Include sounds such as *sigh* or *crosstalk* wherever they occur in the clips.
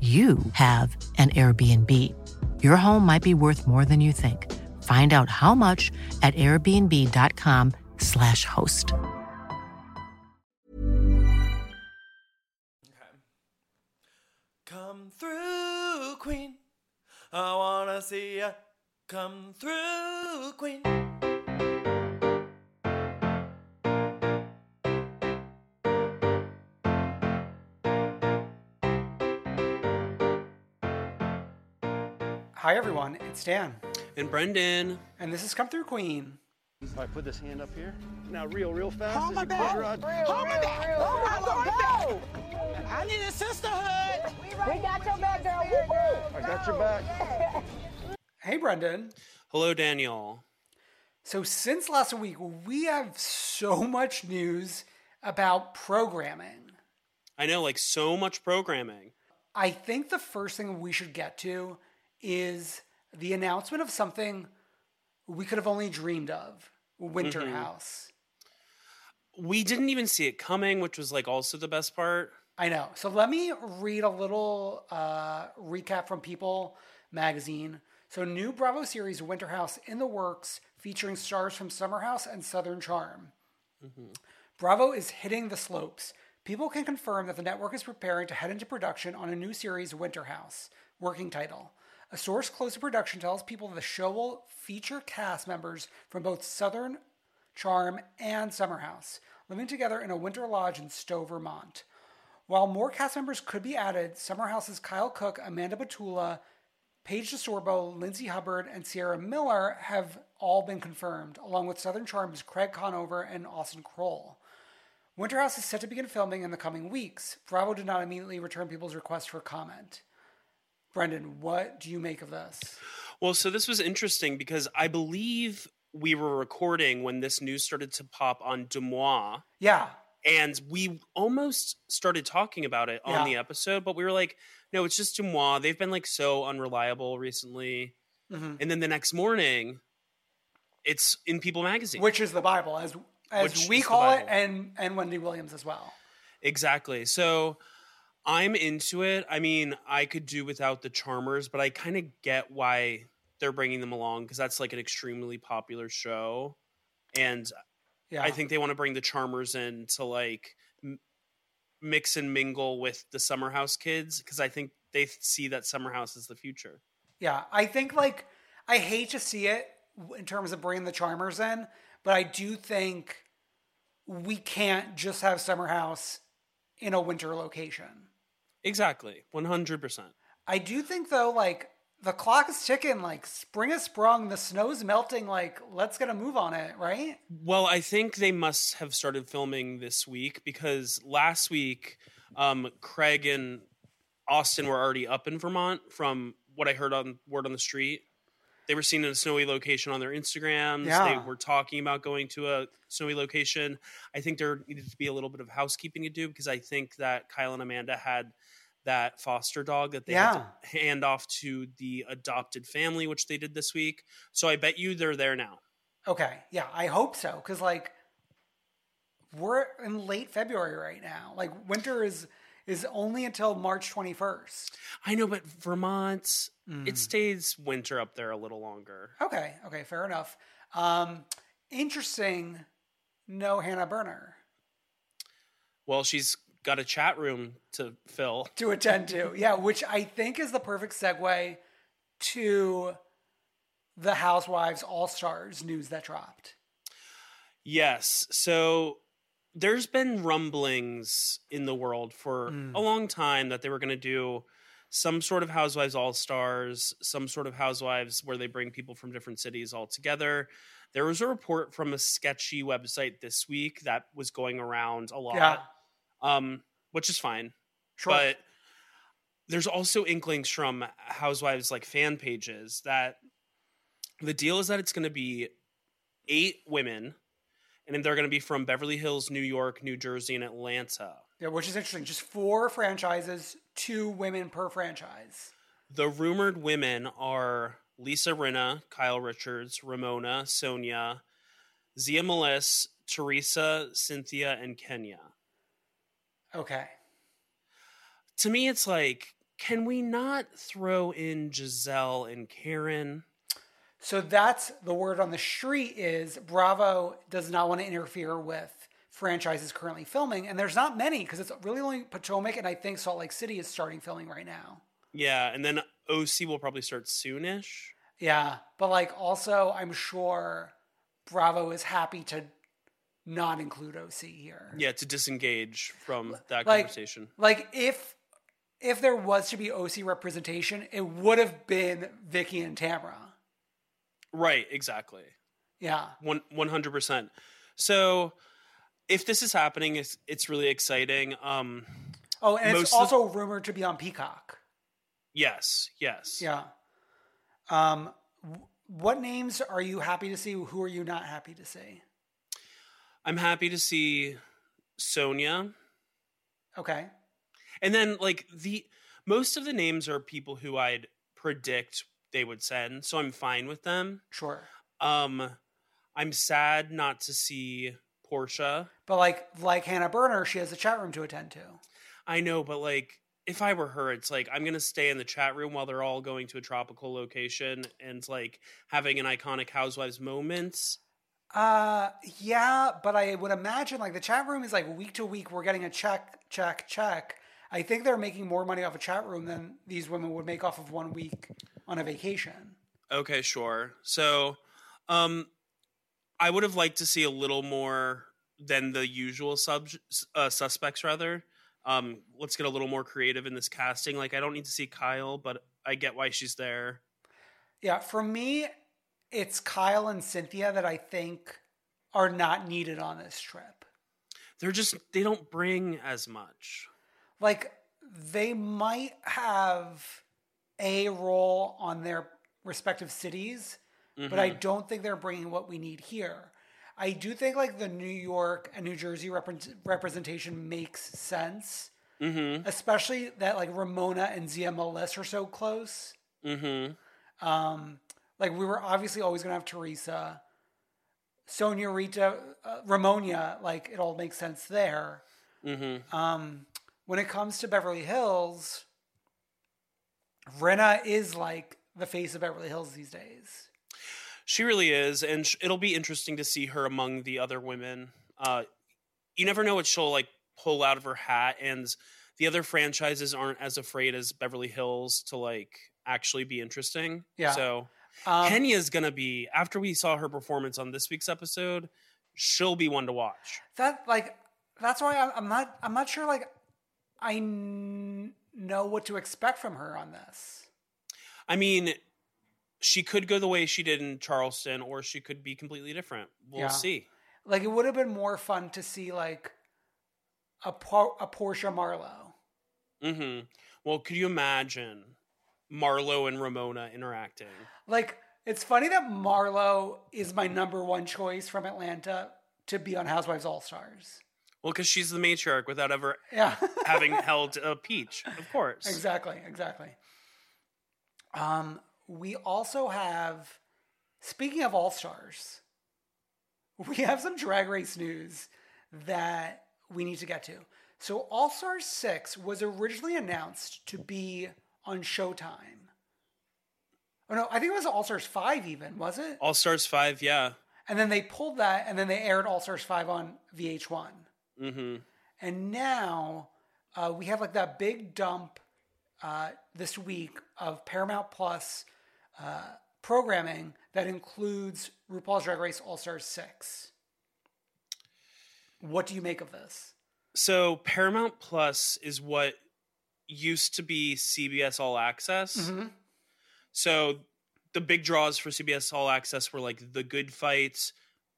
you have an Airbnb. Your home might be worth more than you think. Find out how much at airbnb.com/slash host. Come through, Queen. I wanna see ya. Come through, Queen. Hi everyone, it's Dan, And Brendan. and this is Come Through Queen. All right, put this hand up here. Now real, real fast. Hold my you close your eyes. back. Hold my back. Hold my back. I need a sisterhood. We got your back, girl. Woo-hoo. I got your back. Hey Brendan. Hello, Daniel. So since last week, we have so much news about programming. I know, like, so much programming. I think the first thing we should get to is the announcement of something we could have only dreamed of Winter Mm-hmm. House. We didn't even see it coming, which was, like, also the best part. I know. So let me read a little uh, recap from People magazine. So, new Bravo series Winter House in the works, featuring stars from Summer House and Southern Charm. Bravo is hitting the slopes. People can confirm that the network is preparing to head into production on a new series, Winter House, working title. A source close to production tells people the show will feature cast members from both Southern Charm and Summer House, living together in a winter lodge in Stowe, Vermont. While more cast members could be added, Summer House's Kyle Cooke, Amanda Batula, Paige DeSorbo, Lindsay Hubbard, and Ciara Miller have all been confirmed, along with Southern Charm's Craig Conover and Austin Kroll. Winter House is set to begin filming in the coming weeks. Bravo did not immediately return people's requests for comment. Brendan, what do you make of this? Well, so this was interesting because I believe we were recording when this news started to pop on Deuxmoi. Yeah, And we almost started talking about it on Yeah. the episode, but we were like, no, it's just Deuxmoi. They've been like so unreliable recently. Mhm. And then the next morning, it's in People magazine. which is the Bible, as as Which we call it, and and Wendy Williams as well. Exactly. So I'm into it. I mean, I could do without the Charmers, but I kind of get why they're bringing them along because that's like an extremely popular show. And Yeah, I think they want to bring the Charmers in to like m- mix and mingle with the Summer House kids because I think they see that Summer House is the future. Yeah, I think like I hate to see it in terms of bringing the Charmers in, but I do think we can't just have Summer House in a winter location. Exactly. 100%. I do think though, like the clock is ticking. Like spring has sprung, the snow's melting. Like let's get a move on it, right? Well, I think they must have started filming this week because last week, um, Craig and Austin were already up in Vermont from what I heard on word on the street. They were seen in a snowy location on their Instagrams. Yeah. They were talking about going to a snowy location. I think there needed to be a little bit of housekeeping to do because I think that Kyle and Amanda had that foster dog that they Yeah. had to hand off to the adopted family, which they did this week. So I bet you they're there now. Okay, yeah, I hope so because like we're in late February right now. Like winter is is only until March twenty first. I know, but Vermont, Mm. it stays winter up there a little longer. Okay, okay, fair enough. Um, interesting. No Hannah Berner Well, she's got a chat room to fill. *laughs* to attend to. Yeah, which I think is the perfect segue to the Housewives All Stars news that dropped. Yes. So there's been rumblings in the world for Mm. a long time that they were going to do some sort of Housewives All Stars, some sort of Housewives where they bring people from different cities all together. There was a report from a sketchy website this week that was going around a lot, Yeah. um, which is fine. Sure. But there's also inklings from Housewives like fan pages that the deal is that it's going to be eight women, and they're going to be from Beverly Hills, New York, New Jersey, and Atlanta. Yeah, which is interesting. Just four franchises, two women per franchise. The rumored women are Lisa Rinna, Kyle Richards, Ramona, Sonja, Zia Melisse, Teresa, Cynthia, and Kenya. Okay. To me, it's like, can we not throw in Gizelle and Karen? So that's the word on the street is Bravo does not want to interfere with franchises currently filming, and there's not many because it's really only Potomac and I think Salt Lake City is starting filming right now. Yeah, and then OC will probably start soonish. Yeah, but like also I'm sure Bravo is happy to not include OC here. Yeah, to disengage from that Like- conversation. Like if if there was to be OC representation, it would have been Vicki and Tamra. Right, exactly. Yeah. One one hundred percent. So if this is happening, it's it's really exciting. Um Oh, and it's also rumored to be on Peacock. yes, yes. Yeah. Um, what names are you happy to see? Who are you not happy to see? I'm happy to see Sonja. Okay. And then like the most of the names are people who I'd predict they would send, so I'm fine with them. Sure. Um I'm sad not to see Porsha. But like like Hannah Berner, she has a chat room to attend to. I know, but like if I were her, it's like I'm gonna stay in the chat room while they're all going to a tropical location and like having an iconic housewives moment. Uh yeah, but I would imagine like the chat room is like week to week we're getting a check, check, check. I think they're making more money off a chat room than these women would make off of one week on a vacation. Okay, sure. So, um, I would have liked to see a little more than the usual sub uh, suspects. Rather, um, let's get a little more creative in this casting. Like, I don't need to see Kyle, but I get why she's there. Yeah, for me, it's Kyle and Cynthia that I think are not needed on this trip. They're just they don't bring as much. like they might have a role on their respective cities, but I don't think they're bringing what we need here. I do think like the New York and New Jersey repre- representation makes sense, Mm-hmm. especially that like Ramona and ZMLS are so close. Mm-hmm. Um, like we were obviously always gonna have Teresa, Sonja, Rita, uh, Ramonia. Like it all makes sense there. Mm-hmm. Um, when it comes to Beverly Hills, Rinna is like the face of Beverly Hills these days. She really is, and sh- it'll be interesting to see her among the other women. Uh, you never know what she'll like pull out of her hat, and the other franchises aren't as afraid as Beverly Hills to like actually be interesting. Yeah. So Um, Kenya's gonna be after we saw her performance on this week's episode, she'll be one to watch. that like that's why I'm, I'm not I'm not sure like I n- know what to expect from her on this. I mean, she could go the way she did in Charleston, or she could be completely different. We'll Yeah. see. Like it would have been more fun to see like a Por- a Porsha Marlo. hmm Well, could you imagine Marlo and Ramona interacting? Like it's funny that Marlo is my number one choice from Atlanta to be on Housewives All Stars. Well, because she's the matriarch without ever Yeah. *laughs* having *laughs* held a peach, of course. Exactly, exactly. Um, we also have, speaking of All Stars, we have some drag race news that we need to get to. So, All Stars 6 was originally announced to be on Showtime. Oh, no, I think it was All Stars 5, even, was it? All Stars 5, yeah. And then they pulled that and then they aired All Stars 5 on VH1. Hmm And now uh, we have like that big dump uh, this week of Paramount Plus uh, programming that includes RuPaul's Drag Race All Stars 6. What do you make of this? So Paramount Plus is what used to be CBS All Access. Mm-hmm. So the big draws for CBS All Access were like The Good Fight.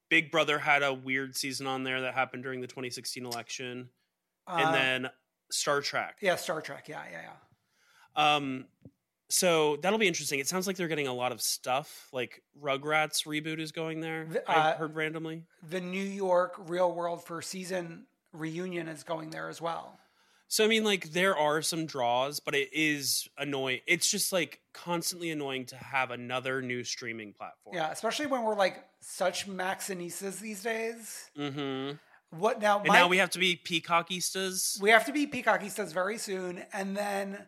Big Brother had a weird season on there that happened during the 2016 election. Uh, and then Star Trek. Yeah, Star Trek. Yeah, yeah, yeah. Um, so that'll be interesting. It sounds like they're getting a lot of stuff. Like Rugrats reboot is going there. The- I uh, heard randomly. The New York Real World for season reunion is going there as well. So I mean, like there are some draws, but it is annoying. It's just like constantly annoying to have another new streaming platform. Yeah, especially when we're like such Maxinistas these days. Mm-hmm. What now? And my- now we have to be peacockistas. We have to be Peacockistas very soon. And then,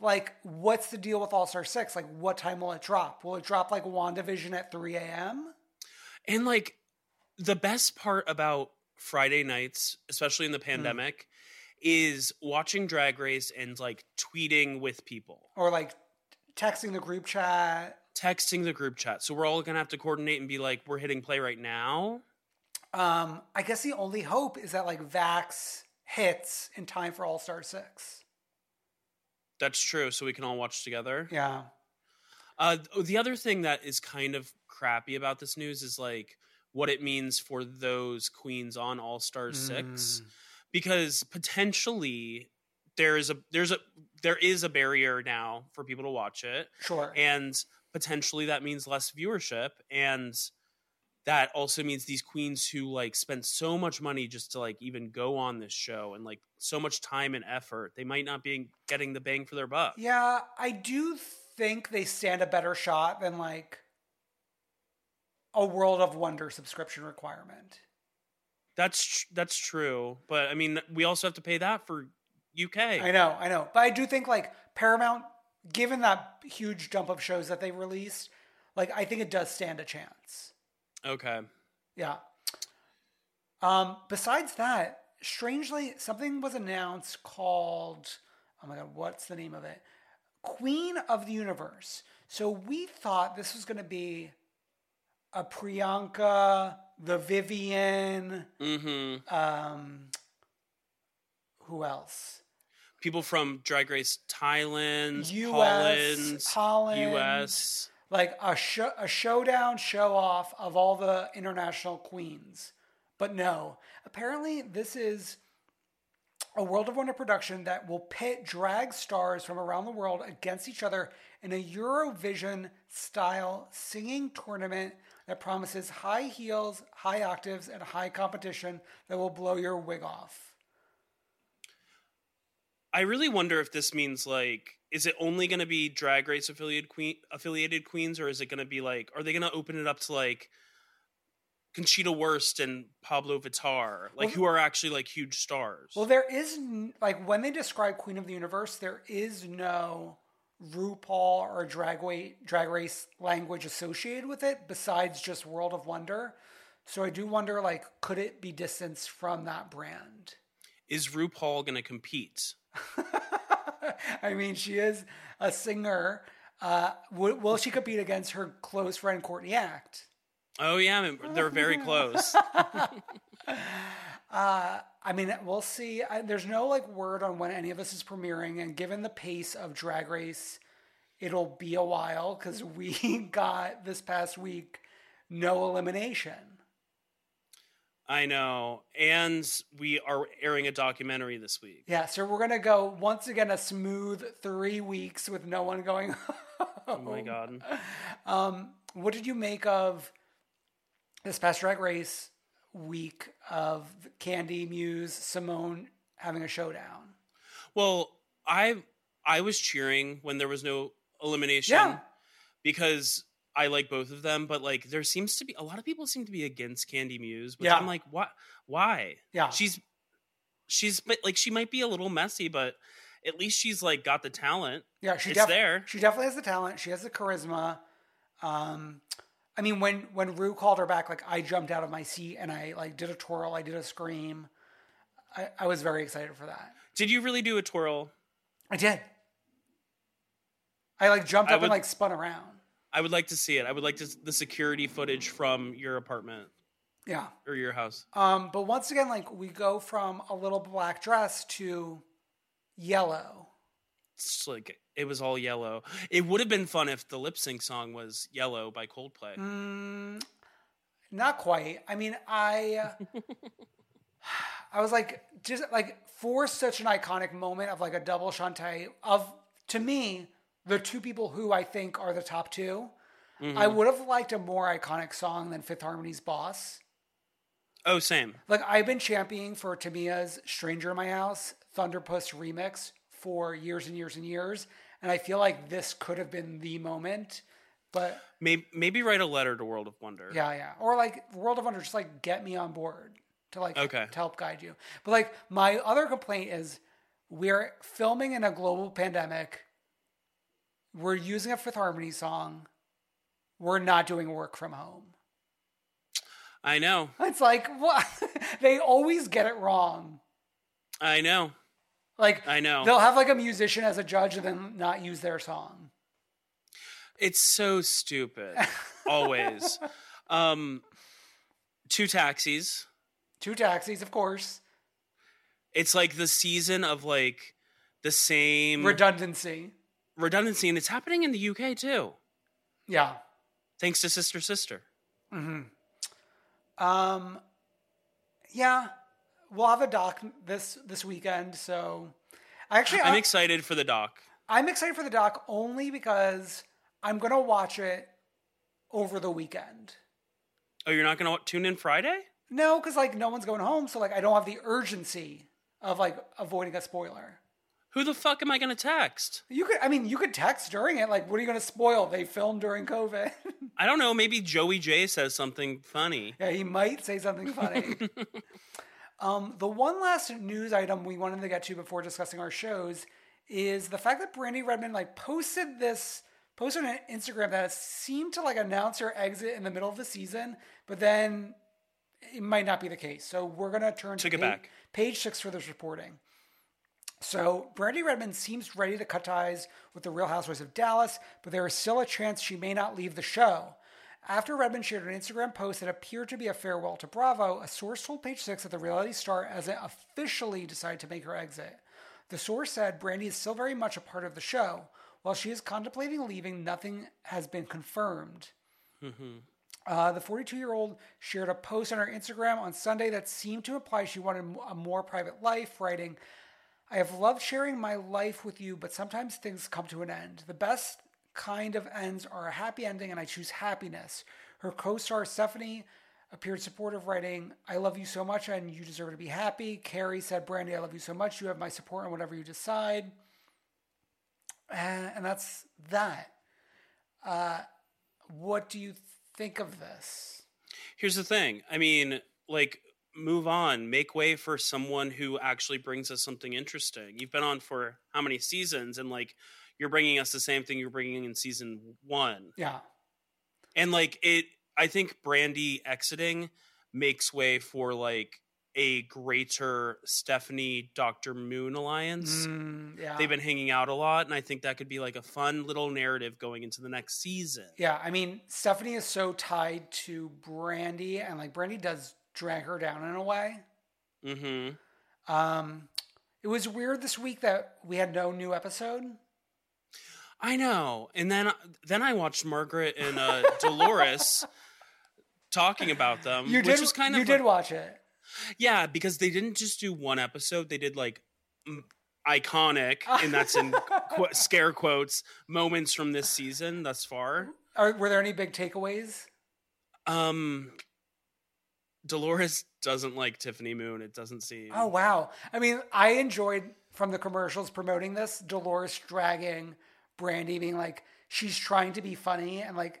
like, what's the deal with All Star 6? Like, what time will it drop? Will it drop like WandaVision at 3 a.m.? And like the best part about Friday nights, especially Hmm. in the pandemic, is watching Drag Race and like tweeting with people, Or like texting the group chat? texting the group chat. So we're all gonna have to coordinate and be like, we're hitting play right now. Um, I guess the only hope is that like Vax hits in time for All Star 6. That's true. So we can all watch together. Yeah. Uh, the other thing that is kind of crappy about this news is like what it means for those queens on All Stars Six, because potentially there is a there's a there is a barrier now for people to watch it, Sure. and potentially that means less viewership, and that also means these queens who like spent so much money just to like even go on this show and like so much time and effort, they might not be getting the bang for their buck. Yeah, I do think they stand a better shot than like a World of Wonder subscription requirement. That's tr- that's true, but I mean, we also have to pay that for UK. I know, I know. But I do think like Paramount, given that huge dump of shows that they released, like I think it does stand a chance. Okay. Yeah. Um, besides that, strangely, something was announced called oh my god, what's the name of it? Queen of the Universe. So we thought this was gonna be a Priyanka, the Vivienne, Mm-hmm. um, who else? People from Drag Race Thailand, US, Holland, Holland. US. like a show, a showdown show off of all the international queens. But no, apparently this is a World of Wonder production that will pit drag stars from around the world against each other in a Eurovision style singing tournament that promises high heels, high octaves, and high competition that will blow your wig off. I really wonder if this means like, is it only going to be Drag Race affiliated queen affiliated queens, or is it going to be like, are they going to open it up to like Conchita Wurst and Pabllo Vittar, like Well- who are actually like huge stars? Well, there is like when they describe Queen of the Universe, there is no RuPaul or drag drag race language associated with it besides just World of Wonder. So I do wonder, like, could it be distanced from that brand? is RuPaul going to compete? *laughs* I mean, she is a singer. Uh, will, will she compete against her close friend Courtney Act? Oh yeah, they're very close. *laughs* Uh, I mean, we'll see. I, there's no like word on when any of this is premiering, and given the pace of Drag Race, it'll be a while because we *laughs* got this past week no elimination. I know, and we are airing a documentary this week. Yeah, so we're gonna go once again a smooth three weeks with no one going. *laughs* Oh my god. Um, what did you make of this past Drag Race week of Kandy, Muse, Simone having a showdown. Well, I I was cheering when there was no elimination Yeah. because I like both of them, but like there seems to be a lot of people seem to be against Kandy Muse, which Yeah. I'm like, what? Why? Yeah. she's she's like she might be a little messy, but at least she's like got the talent. Yeah, she's def- there. She definitely has the talent. She has the charisma. Um, I mean, when when Ru called her back, like I jumped out of my seat and I like did a twirl. I did a scream. I, I was very excited for that. Did you really do a twirl? I did. I like jumped I up would- and like spun around. I would like to see it. I would like to the security footage from your apartment Yeah. or your house. Um, but once again, like we go from a little black dress to yellow. It's like it was all yellow. It would have been fun if the lip sync song was "Yellow" by Coldplay. Mm, not quite. I mean, I *sighs* I was like just like for such an iconic moment of like a double shantay of to me the two people who I think are the top 2 I would have liked a more iconic song than Fifth Harmony's "Boss." Oh, same. Like I've been championing for Tamia's "Stranger in My House" Thunderpuss remix for years and years and years, and I feel like this could have been the moment. But Maybe maybe write a letter to World of Wonder. yeah, yeah. Or like World of Wonder, just like get me on board to like Okay. to help guide you. But like my other complaint is we're filming in a global pandemic. We're using a Fifth Harmony song. We're not doing work from home. I know. It's like what *laughs* they always get it wrong. I know. Like I know. they'll have like a musician as a judge and then not use their song. It's so stupid. *laughs* Always. um two taxis. Two taxis, of course. It's like the season of like the same Redundancy. redundancy and it's happening in the UK too. Yeah. Thanks to Sister Sister. Um, yeah, we'll have a doc this this weekend. So, actually, I'm I'm, excited for the doc. I'm excited for the doc only because I'm gonna watch it over the weekend. Oh, you're not going to tune in Friday? No, because like no one's going home, so like I don't have the urgency of like avoiding a spoiler. Who the fuck am I going to text? You could, I mean, you could text during it. Like, what are you gonna spoil? They filmed during COVID. *laughs* I don't know. Maybe Joey Jay says something funny. Yeah, he might say something funny. *laughs* um, the one last news item we wanted to get to before discussing our shows is the fact that Brandi Redmond like posted this posted on Instagram that seemed to like announce her exit in the middle of the season, but then it might not be the case. So we're gonna turn Took to page, back. page six for this reporting. So Brandi Redmond seems ready to cut ties with the Real Housewives of Dallas, but there is still a chance she may not leave the show. After Redmond shared an Instagram post that appeared to be a farewell to Bravo, a source told Page Six that the reality star hasn't officially decided to make her exit. The source said Brandi is still very much a part of the show. While she is contemplating leaving, nothing has been confirmed. Uh, the 42 year old shared a post on her Instagram on Sunday that seemed to imply she wanted a more private life, writing, I have loved sharing my life with you, but sometimes things come to an end. The best kind of ends are a happy ending, and I choose happiness. Her co star Stephanie appeared supportive, writing, I love you so much and you deserve to be happy. Kary said, Brandi, I love you so much. You have my support on whatever you decide. And, that's that. Uh, what do you think of this? Here's the thing. I mean, like, move on, make way for someone who actually brings us something interesting. You've been on for how many seasons, and like, you're bringing us the same thing you're bringing in season one. Yeah. And like, it, I think Brandi exiting makes way for like a greater Stephanie Dr. Moon alliance. Mm, yeah. They've been hanging out a lot, and I think that could be like a fun little narrative going into the next season. Yeah, I mean, Stephanie is so tied to Brandi, and like Brandi does drag her down in a way. Mm-hmm. Um, it was weird this week that we had no new episode. I know. And then then I watched Margaret and uh, *laughs* Dolores talking about them, You which did. was kind of you did watch it. yeah, because they didn't just do one episode; they did like m- iconic, and that's in *laughs* qu- scare quotes moments from this season thus far. Are, were there any big takeaways? Um, Dolores doesn't like Tiffany Moon. It doesn't seem. Oh wow! I mean, I enjoyed from the commercials promoting this Dolores dragging Brandi, being like she's trying to be funny and like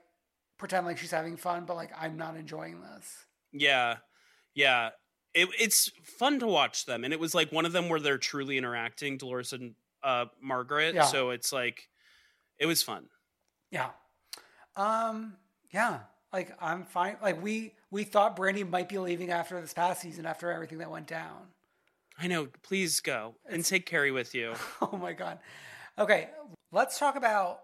pretend like she's having fun, but like I'm not enjoying this. Yeah, yeah. It, it's fun to watch them, and it was like one of them where they're truly interacting, Dolores and uh, Margaret. Yeah. So it's like it was fun. Yeah. Um. Yeah. Like I'm fine. Like we we thought Brandi might be leaving after this past season after everything that went down. I know. Please go and take Kary with you. *laughs* Oh my god. Okay, let's talk about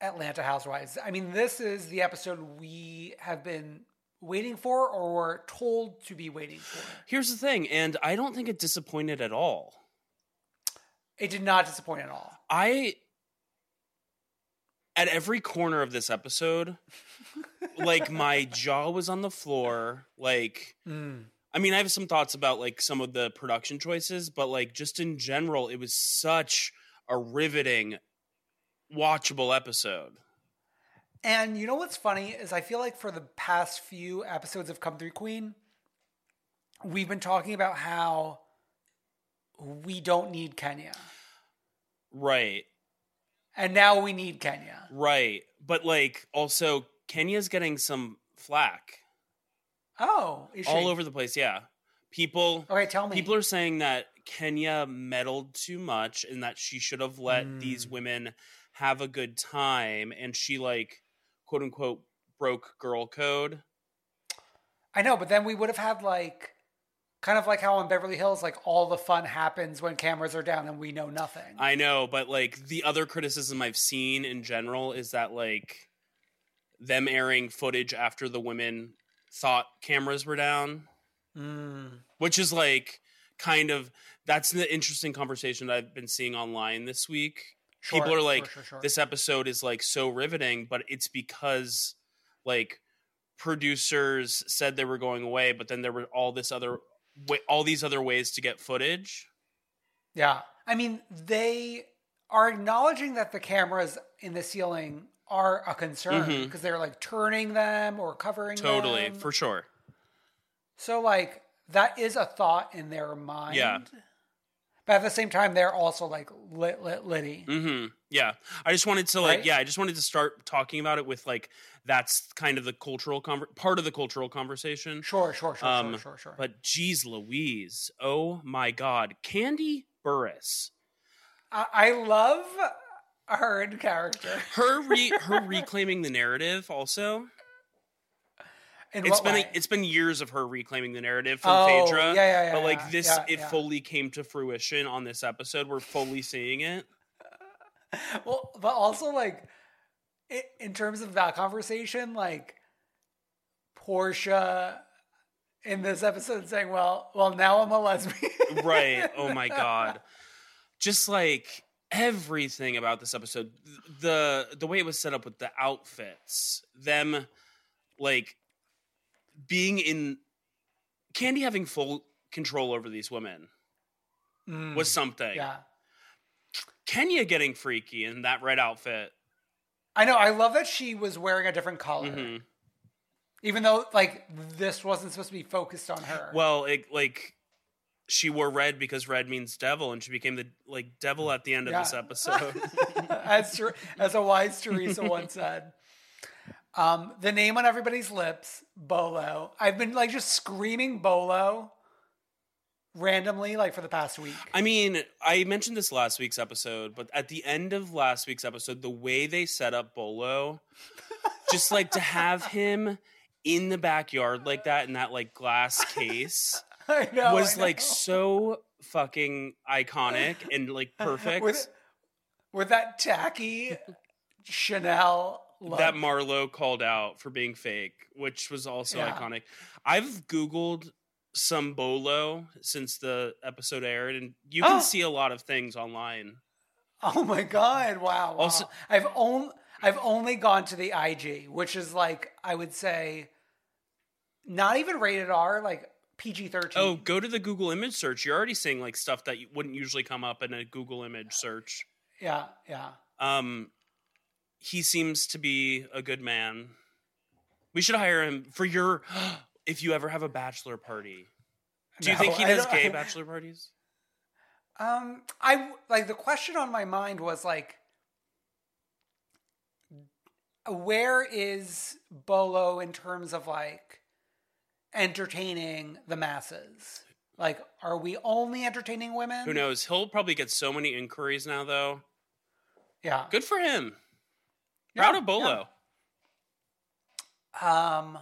Atlanta Housewives. I mean, this is the episode we have been waiting for or were told to be waiting for. Here's the thing, and I don't think it disappointed at all. It did not disappoint at all. I at every corner of this episode, *laughs* like my jaw was on the floor. Like, hmm. I mean, I have some thoughts about like some of the production choices, but like just in general, it was such a riveting, watchable episode. And you know what's funny is I feel like for the past few episodes of Come Through Queen, we've been talking about how we don't need Kenya. Right, And now we need Kenya. right. But like, also, Kenya's getting some flack Oh, is she? all over the place. Yeah, people. Okay, tell me. People are saying that Kenya meddled too much and that she should have let these Mm. women have a good time and she like quote unquote broke girl code. I know, but then we would have had like kind of like how on Beverly Hills, like all the fun happens when cameras are down and we know nothing. I know, but like the other criticism I've seen in general is that like them airing footage after the women thought cameras were down, Mm. which is like kind of that's the interesting conversation that I've been seeing online this week. Sure, People are like, sure, sure. this episode is like so riveting, but it's because like producers said they were going away, but then there were all this other wa- all these other ways to get footage. Yeah. I mean, they are acknowledging that the cameras in the ceiling are a concern Mhm. because they're like turning them or covering them. Totally, them. for sure. So, like, that is a thought in their mind. Yeah. But at the same time, they're also like lit, lit, litty. hmm Yeah, I just wanted to like, Right? yeah, I just wanted to start talking about it with like that's kind of the cultural conver- part of the cultural conversation. Sure, sure, sure, Um, sure, sure, sure. But geez, Louise, oh my God, Kandi Burruss, I, I love her in character. her re- *laughs* her reclaiming the narrative also. In It's been way? it's been years of her reclaiming the narrative from Oh, Phaedra, yeah, yeah, yeah, but like yeah, this, yeah, it yeah. fully came to fruition on this episode. We're fully seeing it. *laughs* well, but also like i in terms of that conversation, like Porsha in this episode saying, "Well, well, now I'm a lesbian." *laughs* right oh my *laughs* god just like everything about this episode the the way it was set up with the outfits them like being in Kandi having full control over these women Mm, was something yeah. kenya getting freaky in that red outfit I know. I love that she was wearing a different color, Mhm. even though like this wasn't supposed to be focused on her. well it like she wore red because red means devil and she became the like devil at the end of Yeah. this episode *laughs* as as a wise Teresa once said. Um, the name on everybody's lips, Bolo. I've been like just screaming Bolo randomly, like for the past week. I mean, I mentioned this last week's episode, but at the end of last week's episode, the way they set up Bolo, *laughs* just like to have him in the backyard like that in that like glass case *laughs* I know was like so fucking iconic and like *laughs* perfect. with with that tacky Chanel look. that Marlo called out for being fake, which was also Yeah. iconic. I've Googled some Bolo since the episode aired, and you can Oh. see a lot of things online. oh my god! Wow. wow. Also- I've only I've only gone to the IG, which is like I would say not even rated R, like PG thirteen. Oh, go to the Google image search. You're already seeing like stuff that wouldn't usually come up in a Google image search. yeah, yeah. Um, he seems to be a good man. We should hire him for your *gasps* if you ever have a bachelor party. Do you No, think he does gay *laughs* bachelor parties? Um, I like the question on my mind was like, where is Bolo in terms of like entertaining the masses? Like, are we only entertaining women? Who knows? He'll probably get so many inquiries now, though. Yeah. Good for him. Proud Yeah, of Bolo. Um,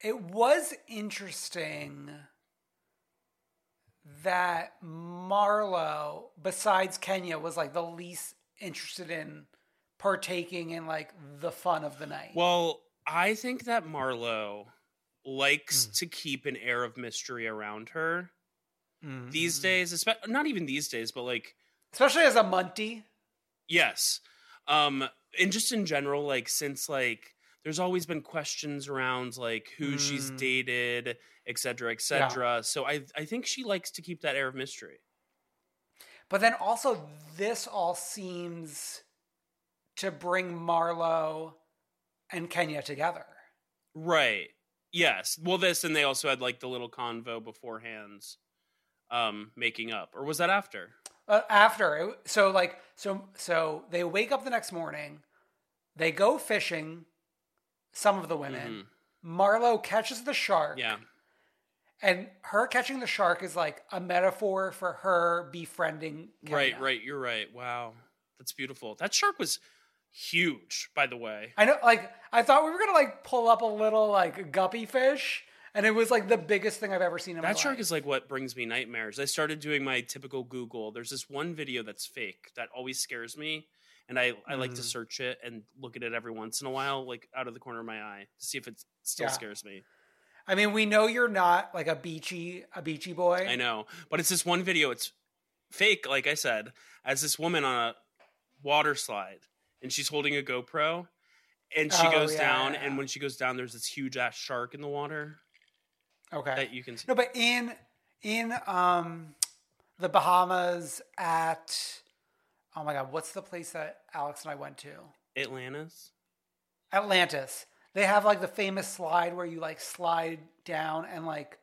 it was interesting that Marlo, besides Kenya, was like the least interested in partaking in like the fun of the night. Well, I think that Marlo likes Hmm. to keep an air of mystery around her Mm-hmm. these days. Espe- not even these days, but like especially as a Munty. Yes. Um and just in general like since like there's always been questions around like who she's Mm. dated, et cetera, et cetera. So I I think she likes to keep that air of mystery. But then also, this all seems to bring Marlo and Kenya together. Right. Yes. Well this and they also had like the little convo beforehand um making up. Or was that after? Uh, after it, so like so so they wake up the next morning, they go fishing. Some of the women, Marlo catches the shark. Mm-hmm. Yeah. and her catching the shark is like a metaphor for her befriending. Kenya. Right, right, you're right. Wow. That's beautiful. That shark was huge, by the way. I know, like I thought we were gonna like pull up a little like guppy fish, and it was like the biggest thing I've ever seen in my life. That shark life. is like what brings me nightmares. I started doing my typical Google. There's this one video that's fake that always scares me, and I, I like to Mm. search it and look at it every once in a while, like out of the corner of my eye, to see if it still Yeah. scares me. I mean, we know you're not like a beachy a beachy boy. I know, but it's this one video. It's fake, like I said, as this woman on a water slide, and she's holding a GoPro, and she Oh, goes yeah, down, yeah. and when she goes down, there's this huge ass shark in the water Okay. that you can see. No, but in in um the Bahamas at oh my god, what's the place that Alex and I went to? Atlantis. Atlantis. They have like the famous slide where you like slide down and like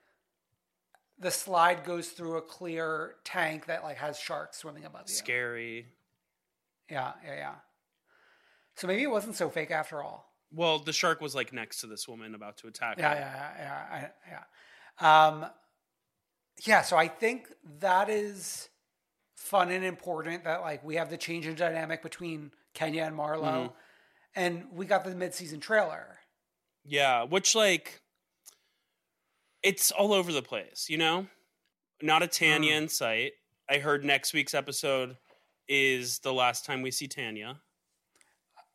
the slide goes through a clear tank that like has sharks swimming above you. Scary. Yeah, yeah, yeah. So maybe it wasn't so fake after all. Well, the shark was like next to this woman about to attack Yeah, her. yeah, yeah, yeah, yeah. Um, yeah. So I think that is fun and important that like we have the change in dynamic between Kenya and Marlo, Mhm. and we got the mid-season trailer. Yeah, which like it's all over the place, you know? Not a Tanya Mm. in sight. I heard next week's episode is the last time we see Tanya.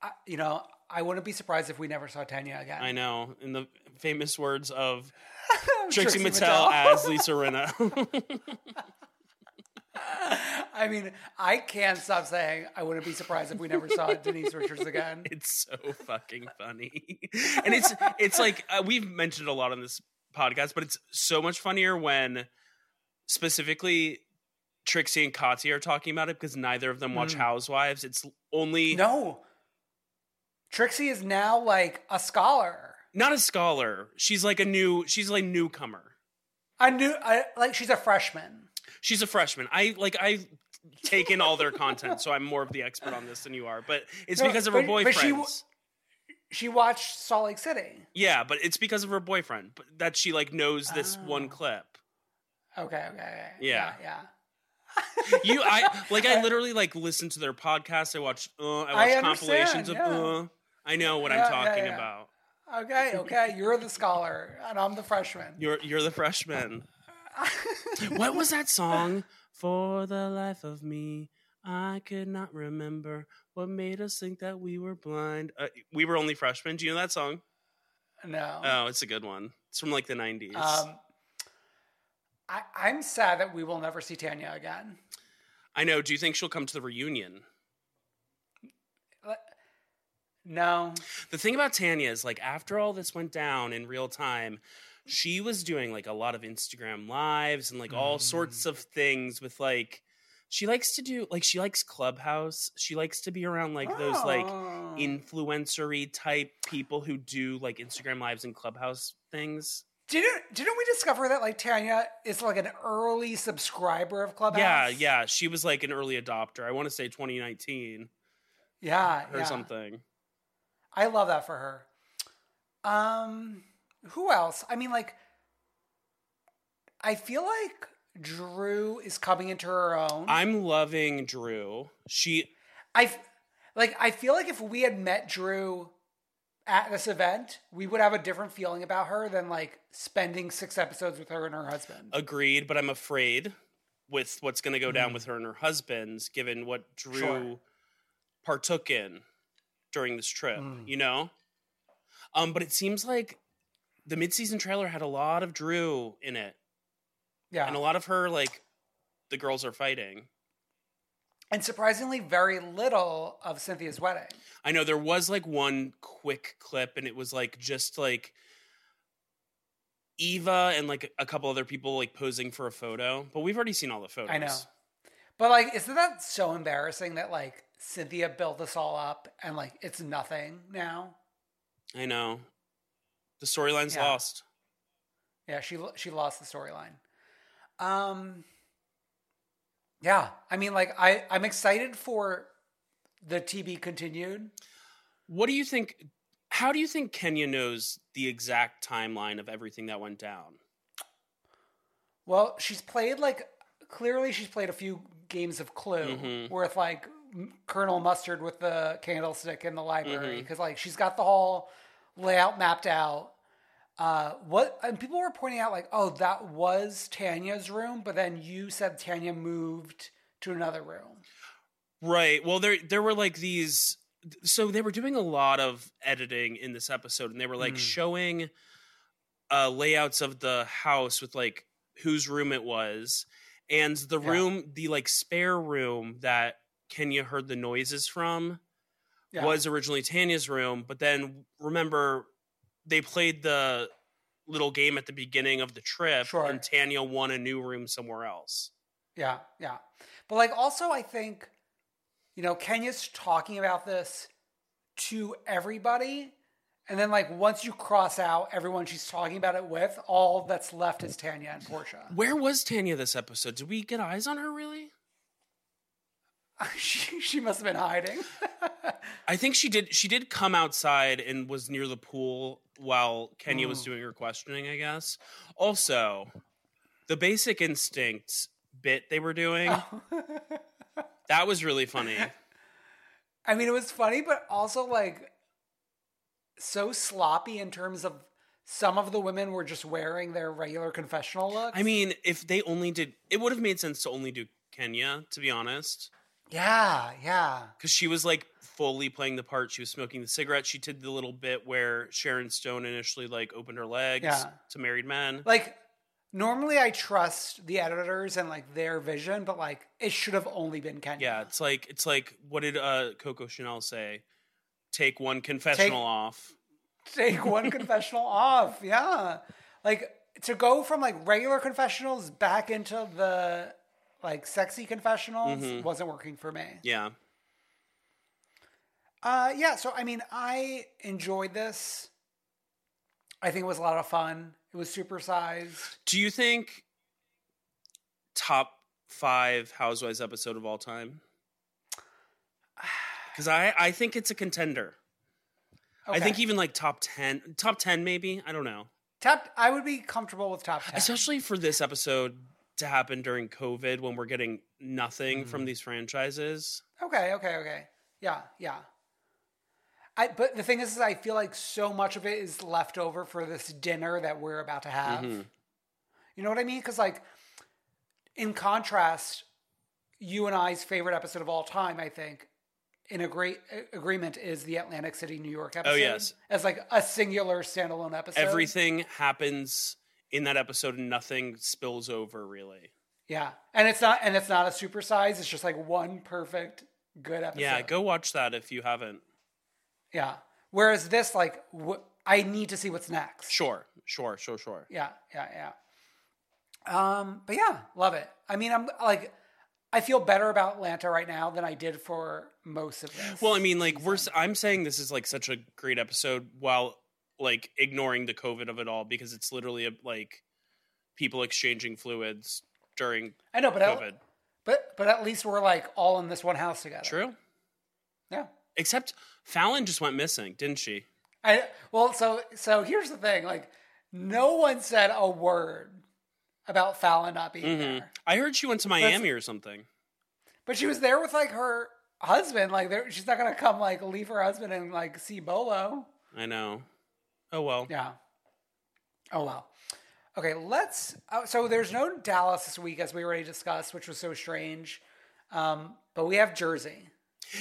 I, you know, I wouldn't be surprised if we never saw Tanya again. I know, in the famous words of *laughs* Trixie Trixie, Mattel, Mattel. as *laughs* Lisa Rinna. I mean, I can't stop saying I wouldn't be surprised if we never saw *laughs* Denise Richards again. it's so fucking funny. and it's it's like uh, we've mentioned a lot on this podcast, but it's so much funnier when specifically Trixie and Katya are talking about it because neither of them watch Mm. Housewives. It's only No, Trixie is now like a scholar. not a scholar. She's like a new. She's like newcomer. I knew, I like she's a freshman. She's a freshman. I like I take in all their content, so I'm more of the expert on this than you are. But it's No, because of her but- but boyfriend. she w- She watched Salt Lake City. yeah, but it's because of her boyfriend. But that she like knows this Oh. one clip. Okay, okay, okay. Yeah. yeah. *laughs* You, I like. I *laughs* literally like listen to their podcast. I watch. Uh, I watch I compilations of. yeah. Uh, I know what Yeah, I'm talking yeah. about. Okay, okay. You're the scholar, and I'm the freshman. You're you're the freshman. *laughs* what was that song? For the life of me, I could not remember what made us think that we were blind. Uh, we were only freshmen. Do you know that song? No. Oh, it's a good one. It's from like the '90s. Um, I, I'm sad that we will never see Tanya again. I know. Do you think she'll come to the reunion? No. The thing about Tanya is like after all this went down in real time, she was doing like a lot of Instagram lives and like all sorts mm. of things with like She likes to do like she likes Clubhouse. She likes to be around like those like Oh. influencery type people who do like Instagram lives and Clubhouse things. Didn't didn't we discover that like Tanya is like an early subscriber of Clubhouse? Yeah, yeah. She was like an early adopter. I want to say 2019 yeah, or yeah. something. I love that for her. Um, who else? I mean, like, I feel like Drew is coming into her own. I'm loving Drew. She I like. I feel like if we had met Drew at this event, we would have a different feeling about her than like spending six episodes with her and her husband. agreed, but I'm afraid with what's going to go down with her and her husband's, given what Drew. Sure. partook in during this trip. Mm. You know, um, but it seems like the midseason trailer had a lot of Drew in it, yeah, and a lot of her like the girls are fighting. and surprisingly, very little of Cynthia's wedding. I know there was like one quick clip, and it was like just like Eva and like a couple other people like posing for a photo, but we've already seen all the photos. I know. But like, isn't that so embarrassing that like Cynthia built this all up and like it's nothing now? I know. The storyline's Yeah. lost. Yeah, she she lost the storyline. Um. Yeah, I mean, like I I'm excited for the TB continued. What do you think? How do you think Kenya knows the exact timeline of everything that went down? Well, she's played like clearly she's played a few games of Clue Mhm. with like Colonel Mustard with the candlestick in the library because like she's got the whole layout mapped out. Uh, what and people were pointing out like, oh, that was Tanya's room, but then you said Tanya moved to another room. Right. Well, there there were like these. So they were doing a lot of editing in this episode, and they were like Mm. showing uh, layouts of the house with like whose room it was, and the Yeah. room, the like spare room that Kenya heard the noises from, Yeah. was originally Tanya's room. But then remember, they played the little game at the beginning of the trip, Sure. and Tanya won a new room somewhere else. Yeah, yeah. But like also I think you know, Kenya's talking about this to everybody and then like once you cross out everyone she's talking about it with, all that's left is Tanya and Porsha. Where was Tanya this episode? Did we get eyes on her really? *laughs* she, she must have been hiding. *laughs* I think she did. She did come outside and was near the pool while Kenya was Mm. doing her questioning. I guess. Also, the Basic Instinct bit they were doing *laughs* that was really funny. I mean, it was funny, but also like so sloppy in terms of some of the women were just wearing their regular confessional looks. I mean, if they only did, it would have made sense to only do Kenya, to be honest, yeah, yeah. because she was like fully playing the part. She was smoking the cigarette. She did the little bit where Sharon Stone initially like opened her legs Yeah. to married men. Like normally I trust the editors and like their vision, but like it should have only been Kenya. Yeah, it's like it's like what did uh Coco Chanel say? Take one confessional off. Take one *laughs* confessional off. Yeah. Like to go from like regular confessionals back into the like sexy confessionals Mhm. wasn't working for me. Yeah. Uh yeah, so I mean I enjoyed this. I think it was a lot of fun. It was supersized. Do you think top five Housewives episode of all time? *sighs* Because I I think it's a contender. I think even like top ten, top ten maybe. I don't know. top I would be comfortable with top 10. Especially for this episode to happen during COVID when we're getting nothing from these franchises. Okay, okay, okay. Yeah, yeah. I but the thing is, is I feel like so much of it is left over for this dinner that we're about to have. Mhm. You know what I mean? Because like, in contrast, you and I's favorite episode of all time, I think, in a great agreement, is the Atlantic City, New York episode. Oh, yes. as like a singular standalone episode. Everything happens in that episode and nothing spills over really. Yeah, and it's not, and it's not a supersize. It's just like one perfect good episode. Yeah, go watch that if you haven't. Yeah. Whereas this, like, wh- I need to see what's next. Sure, sure, sure, sure. Yeah, yeah, yeah. Um, but yeah, love it. I mean, I'm like, I feel better about Atlanta right now than I did for most of this. Well, I mean, like we're I'm saying this is like such a great episode while like ignoring the COVID of it all because it's literally a, like people exchanging fluids during I know, but COVID. at, but but at least we're like all in this one house together. True. Yeah. Except Falynn just went missing, didn't she? I well, so so here's the thing. Like, no one said a word about Falynn not being hmm there, I heard she went to Miami or something. but she was there with like her husband. Like, she's not gonna come like leave her husband and like see Bolo. I know. Oh well. Yeah. Oh well. Okay, let's. Uh, so there's no Dallas this week, as we already discussed, which was so strange. Um, but we have Jersey.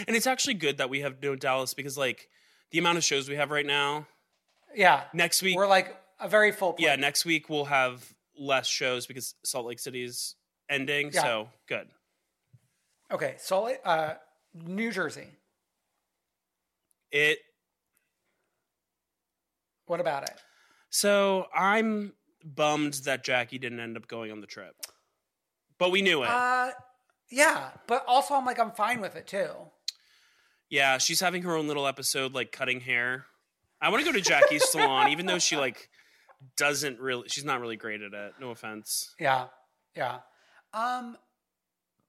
And it's actually good that we have no Dallas because like the amount of shows we have right now. Yeah. Next week, We're like a very full. Plate. yeah, next week we'll have less shows because Salt Lake City's ending. Yeah. So good. Okay, so uh, New Jersey. It What about it? So I'm bummed that Jackie didn't end up going on the trip, but we knew it. Uh, yeah, but also I'm like I'm fine with it too. yeah, she's having her own little episode, like cutting hair. I want to go to Jackie's *laughs* salon, even though she like doesn't really. She's not really great at it. No offense. Yeah, yeah. Um,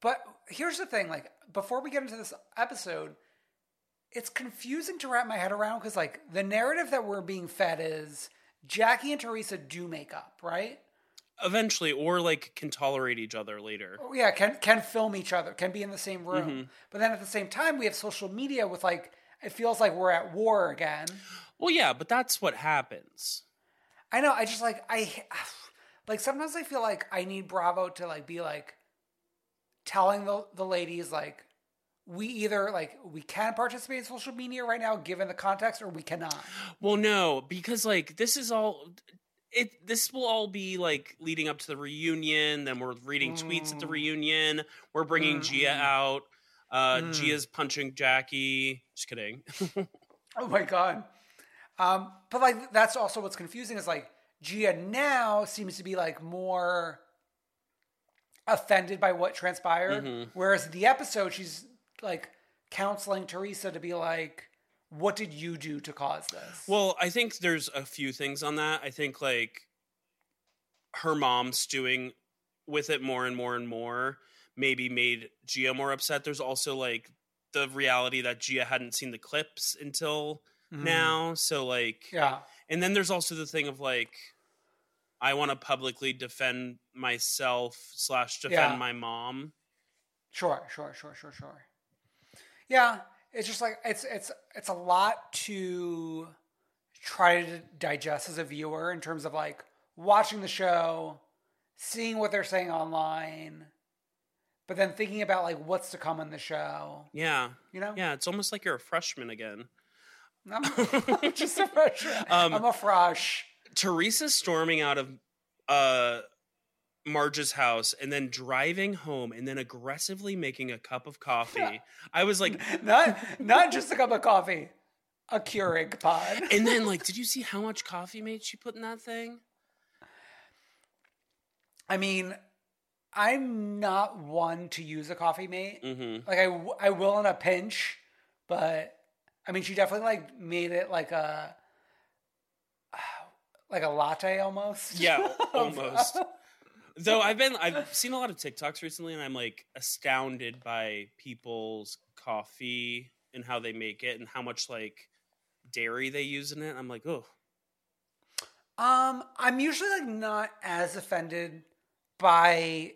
but here's the thing: like before we get into this episode, it's confusing to wrap my head around because like the narrative that we're being fed is Jackie and Teresa do make up, right? Eventually, or like can tolerate each other later. Oh, yeah, can can film each other, can be in the same room. Mhm. But then at the same time, we have social media with like it feels like we're at war again. Well, yeah, but that's what happens. I know. I just like I *sighs* like sometimes I feel like I need Bravo to like be like telling the the ladies like we either like we can participate in social media right now given the context or we cannot. Well, no, because like this is all it this will all be like leading up to the reunion, then we're reading tweets at the reunion, we're bringing Gia out. Uh Mm. Gia's punching Jackie. Just kidding. *laughs* Oh my god. Um, but like that's also what's confusing is like Gia now seems to be like more offended by what transpired, Mhm. whereas the episode she's like counseling Teresa to be like, "What did you do to cause this?" well, I think there's a few things on that. I think like her mom stewing with it more and more and more maybe made Gia more upset. There's also like the reality that Gia hadn't seen the clips until Mhm. now. So like Yeah. And then there's also the thing of like I want to publicly defend myself slash defend Yeah. my mom. Sure, sure, sure, sure, sure. Yeah, it's just like it's it's it's a lot to try to digest as a viewer in terms of like watching the show, seeing what they're saying online, but then thinking about like what's to come in the show. Yeah. You know? Yeah, it's almost like you're a freshman again. I'm, *laughs* I'm just a freshman. *laughs* Um, *laughs* I'm a fresh. Teresa storming out of uh Marge's house and then driving home and then aggressively making a cup of coffee. I was like Not not just a cup of coffee, a Keurig pod. and then like did you see how much coffee mate she put in that thing? I mean, I'm not one to use a coffee mate. Mhm. Like I, w- I will in a pinch, but I mean, she definitely like made it like a *sighs* like a latte almost. Yeah, *laughs* almost. Though I've been I've seen a lot of TikToks recently and I'm like astounded by people's coffee and how they make it and how much like dairy they use in it. I'm like, oh, Um, I'm usually like not as offended by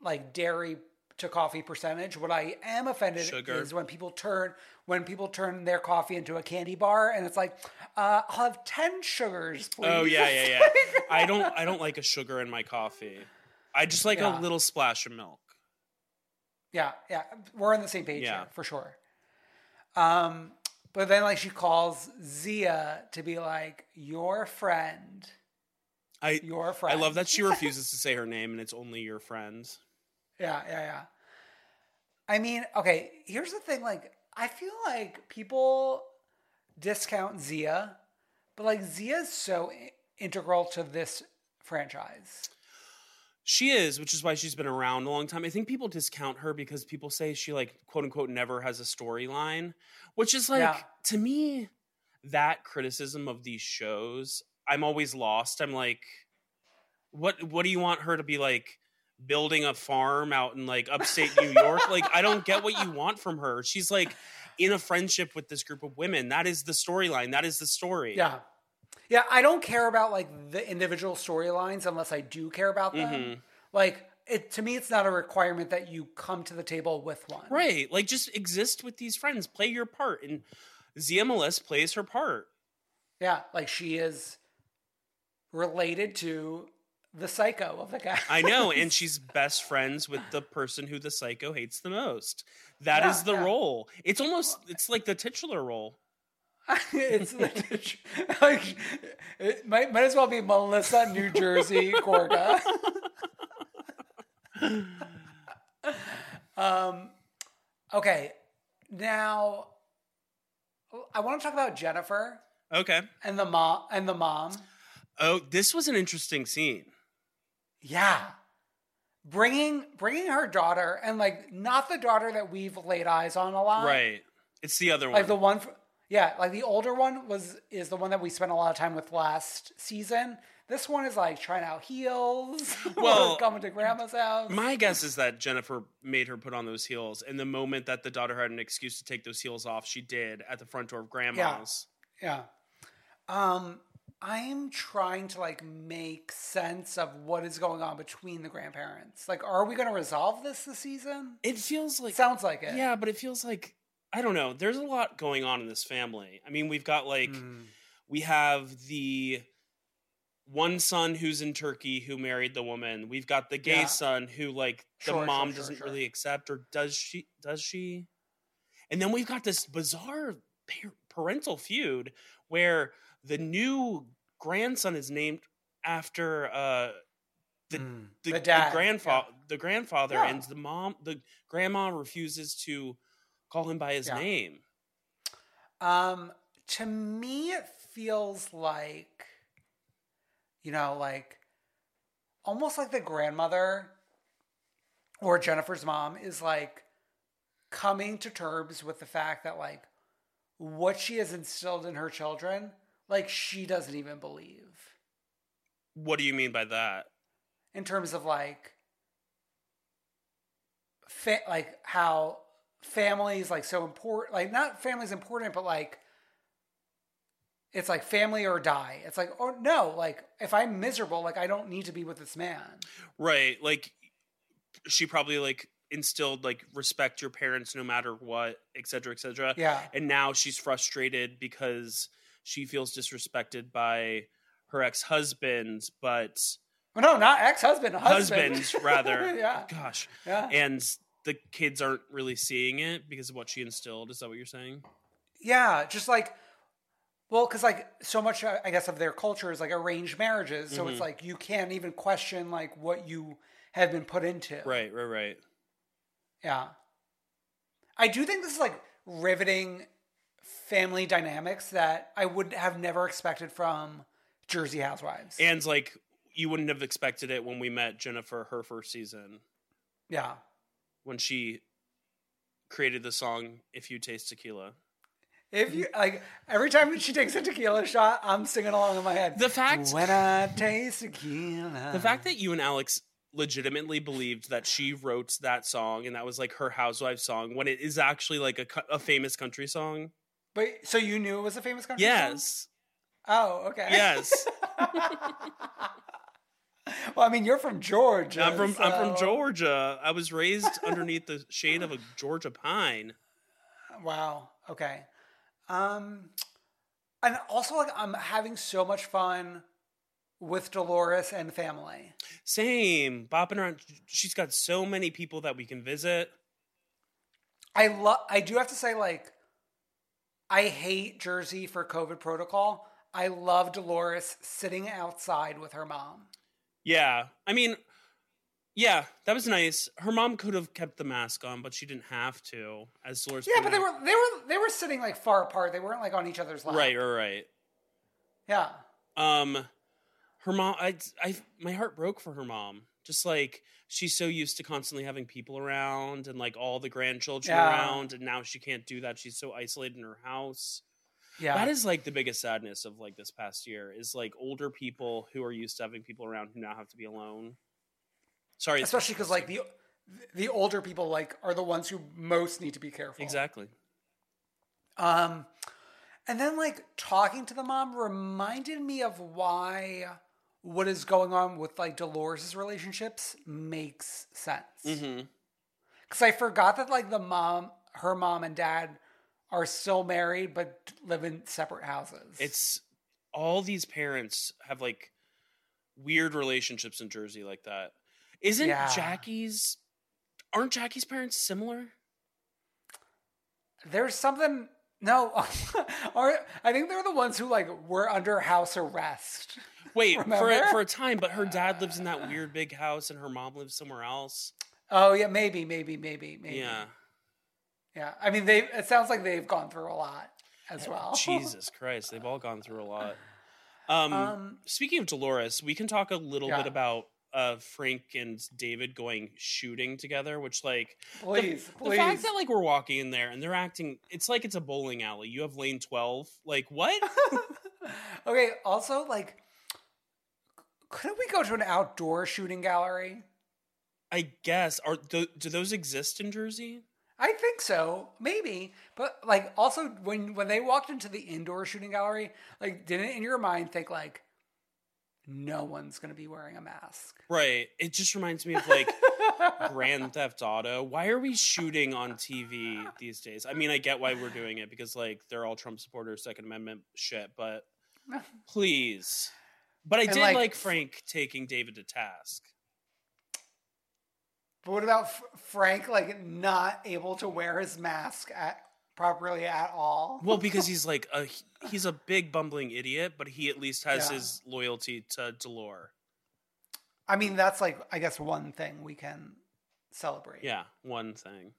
like dairy to coffee percentage. What I am offended Sugar. is when people turn when people turn their coffee into a candy bar and it's like, uh, I'll have ten sugars, please. oh yeah, yeah, yeah. *laughs* I don't I don't like a sugar in my coffee. I just like Yeah. a little splash of milk. Yeah, yeah, we're on the same page Yeah. here for sure. Um, but then like she calls Zia to be like your friend, I your friend. I love that she *laughs* refuses to say her name and it's only your friend. Yeah, yeah, yeah. I mean, okay, here's the thing. Like, I feel like people discount Zia, but like Zia is so i- integral to this franchise. She is, which is why she's been around a long time. I think people discount her because people say she like quote unquote never has a storyline, which is like Yeah. to me that criticism of these shows, I'm always lost. I'm like what what do you want her to be like building a farm out in like upstate New York? like I don't get what you want from her. She's like in a friendship with this group of women. That is the storyline. That is the story. Yeah. Yeah, I don't care about like the individual storylines unless I do care about them. Mhm. Like it to me it's not a requirement that you come to the table with one. Right. Like just exist with these friends, play your part. And ZMLS plays her part. Yeah, like she is related to the psycho of the guy. I know, and *laughs* she's best friends with the person who the psycho hates the most. That is Yeah, the yeah. role. It's almost it's like the titular role. *laughs* it's like, like it might might as well be Melissa, New Jersey, Gorga. *laughs* um, okay, now I want to talk about Jennifer Okay. and the mom and the mom. Oh, this was an interesting scene. Yeah, bringing bringing her daughter and like not the daughter that we've laid eyes on a lot, Right. It's the other one. Like the one, f- yeah, like the older one was is the one that we spent a lot of time with last season. This one is like trying out heels, *laughs* Well, coming to grandma's house. My guess is that Jennifer made her put on those heels, and the moment that the daughter had an excuse to take those heels off, she did at the front door of grandma's. Yeah. Yeah. Um, I'm trying to like make sense of what is going on between the grandparents. Like, are we going to resolve this this season? It feels like Sounds like it. Yeah, but it feels like I don't know. There's a lot going on in this family. I mean, we've got like Mm. we have the one son who's in Turkey who married the woman. We've got the gay Yeah. son who like the sure, mom sure, doesn't sure. really accept or does she does she? And then we've got this bizarre parental feud where the new grandson is named after uh the Mm. the, The dad, grandfather the grandfather Yeah. and the mom the grandma refuses to call him by his Yeah. name. Um, to me, it feels like, you know, like almost like the grandmother or Jennifer's mom is like coming to terms with the fact that, like, what she has instilled in her children, like, she doesn't even believe What do you mean by that? in terms of like, fa- like how family is like so important like not family's important but like it's like family or die it's like oh no like if i'm miserable like i don't need to be with this man Right, like she probably like instilled like respect your parents no matter what, et cetera, et cetera. Yeah. And now she's frustrated because she feels disrespected by her ex-husband, but oh, no not ex-husband husband, husband *laughs* rather. yeah Gosh. Yeah. And the kids aren't really seeing it because of what she instilled. Is that what you're saying? yeah just like well because like so much uh, i guess of their culture is like arranged marriages so Mm-hmm. it's like you can't even question like what you have been put into Right, right, right. Yeah. I do think this is like riveting family dynamics that I would have never expected from Jersey Housewives. And like you wouldn't have expected it when we met Jennifer her first season yeah. when she created the song "If You Taste Tequila." If you like every time she takes a tequila shot, I'm singing along in my head. The fact- when I taste tequila. The fact that you and Alex legitimately believed that she wrote that song and that was like her housewife song when it is actually like a, a famous country song. But so you knew it was a famous country song? Yes. Oh, okay. Yes. *laughs* Well, I mean, you're from Georgia. I'm from I'm from Georgia. I was raised underneath the shade of a Georgia pine. Wow. Okay. Um, and also like I'm having so much fun with Dolores and family. Same. Bopping around. She's got so many people that we can visit. I love. I do have to say, like, I hate Jersey for COVID protocol. I love Dolores sitting outside with her mom. Yeah. I mean, yeah, that was nice. Her mom could have kept the mask on, but she didn't have to. As Dolores Yeah, but they out. were they were they were sitting like far apart. They weren't like on each other's lap. right, right, right. Yeah. Um, her mom. I, I, my heart broke for her mom Just like she's so used to constantly having people around and like all the grandchildren Yeah. around, and now she can't do that. She's so isolated in her house. Yeah. That is like the biggest sadness of like this past year is like older people who are used to having people around who now have to be alone. Sorry, especially because like the the older people like are the ones who most need to be careful. exactly. Um, and then like talking to the mom reminded me of why what is going on with like Dolores' relationships makes sense. Mm-hmm. Because I forgot that like the mom, her mom and dad are still married but live in separate houses. It's all these parents have like weird relationships in Jersey like that. Isn't Yeah. Jackie's? Aren't Jackie's parents similar? there's something. No, *laughs* are I think they're the ones who like were under house arrest. Wait, for a, for a time, but her dad lives in that weird big house, and her mom lives somewhere else. Oh yeah, maybe, maybe, maybe, maybe. Yeah, yeah. I mean, they. It sounds like they've gone through a lot as well. Jesus Christ, they've all gone through a lot. *laughs* Um, Um, speaking of Dolores, we can talk a little Yeah. bit about uh, Frank and David going shooting together, which like the- Please, the, fact that like we're walking in there and they're acting, it's like it's a bowling alley. You have lane twelve, like what? *laughs* Okay. Also, like, couldn't we go to an outdoor shooting gallery? I guess are th- do those exist in Jersey? I think so, maybe. But like, also when when they walked into the indoor shooting gallery, like, didn't in your mind think like, no one's gonna be wearing a mask? Right. It just reminds me of like *laughs* Grand Theft Auto. Why are we shooting on TV these days? I mean, I get why we're doing it because like they're all Trump supporters, Second Amendment shit, but *laughs* please. But I And, did like, like, Frank taking David to task. But what about F- Frank like not able to wear his mask at properly at all? Well, *laughs* because he's like a he's a big bumbling idiot, but he at least has Yeah. his loyalty to Delore. I mean, that's like I guess one thing we can celebrate. Yeah, one thing.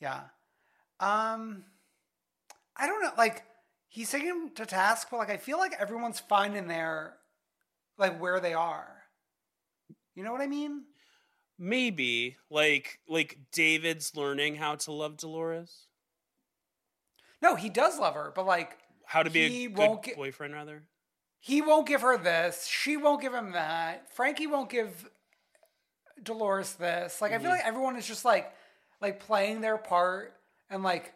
Yeah. Um I don't know, like he's taking him to task, but like I feel like everyone's fine in there like where they are. You know what I mean? Maybe like like David's learning how to love Dolores, No, he does love her, but like how to be He a good won't get- boyfriend, rather. he won't give her this, she won't give him that. Frankie won't give Dolores this. Like I feel mm-hmm. like everyone is just like like playing their part and like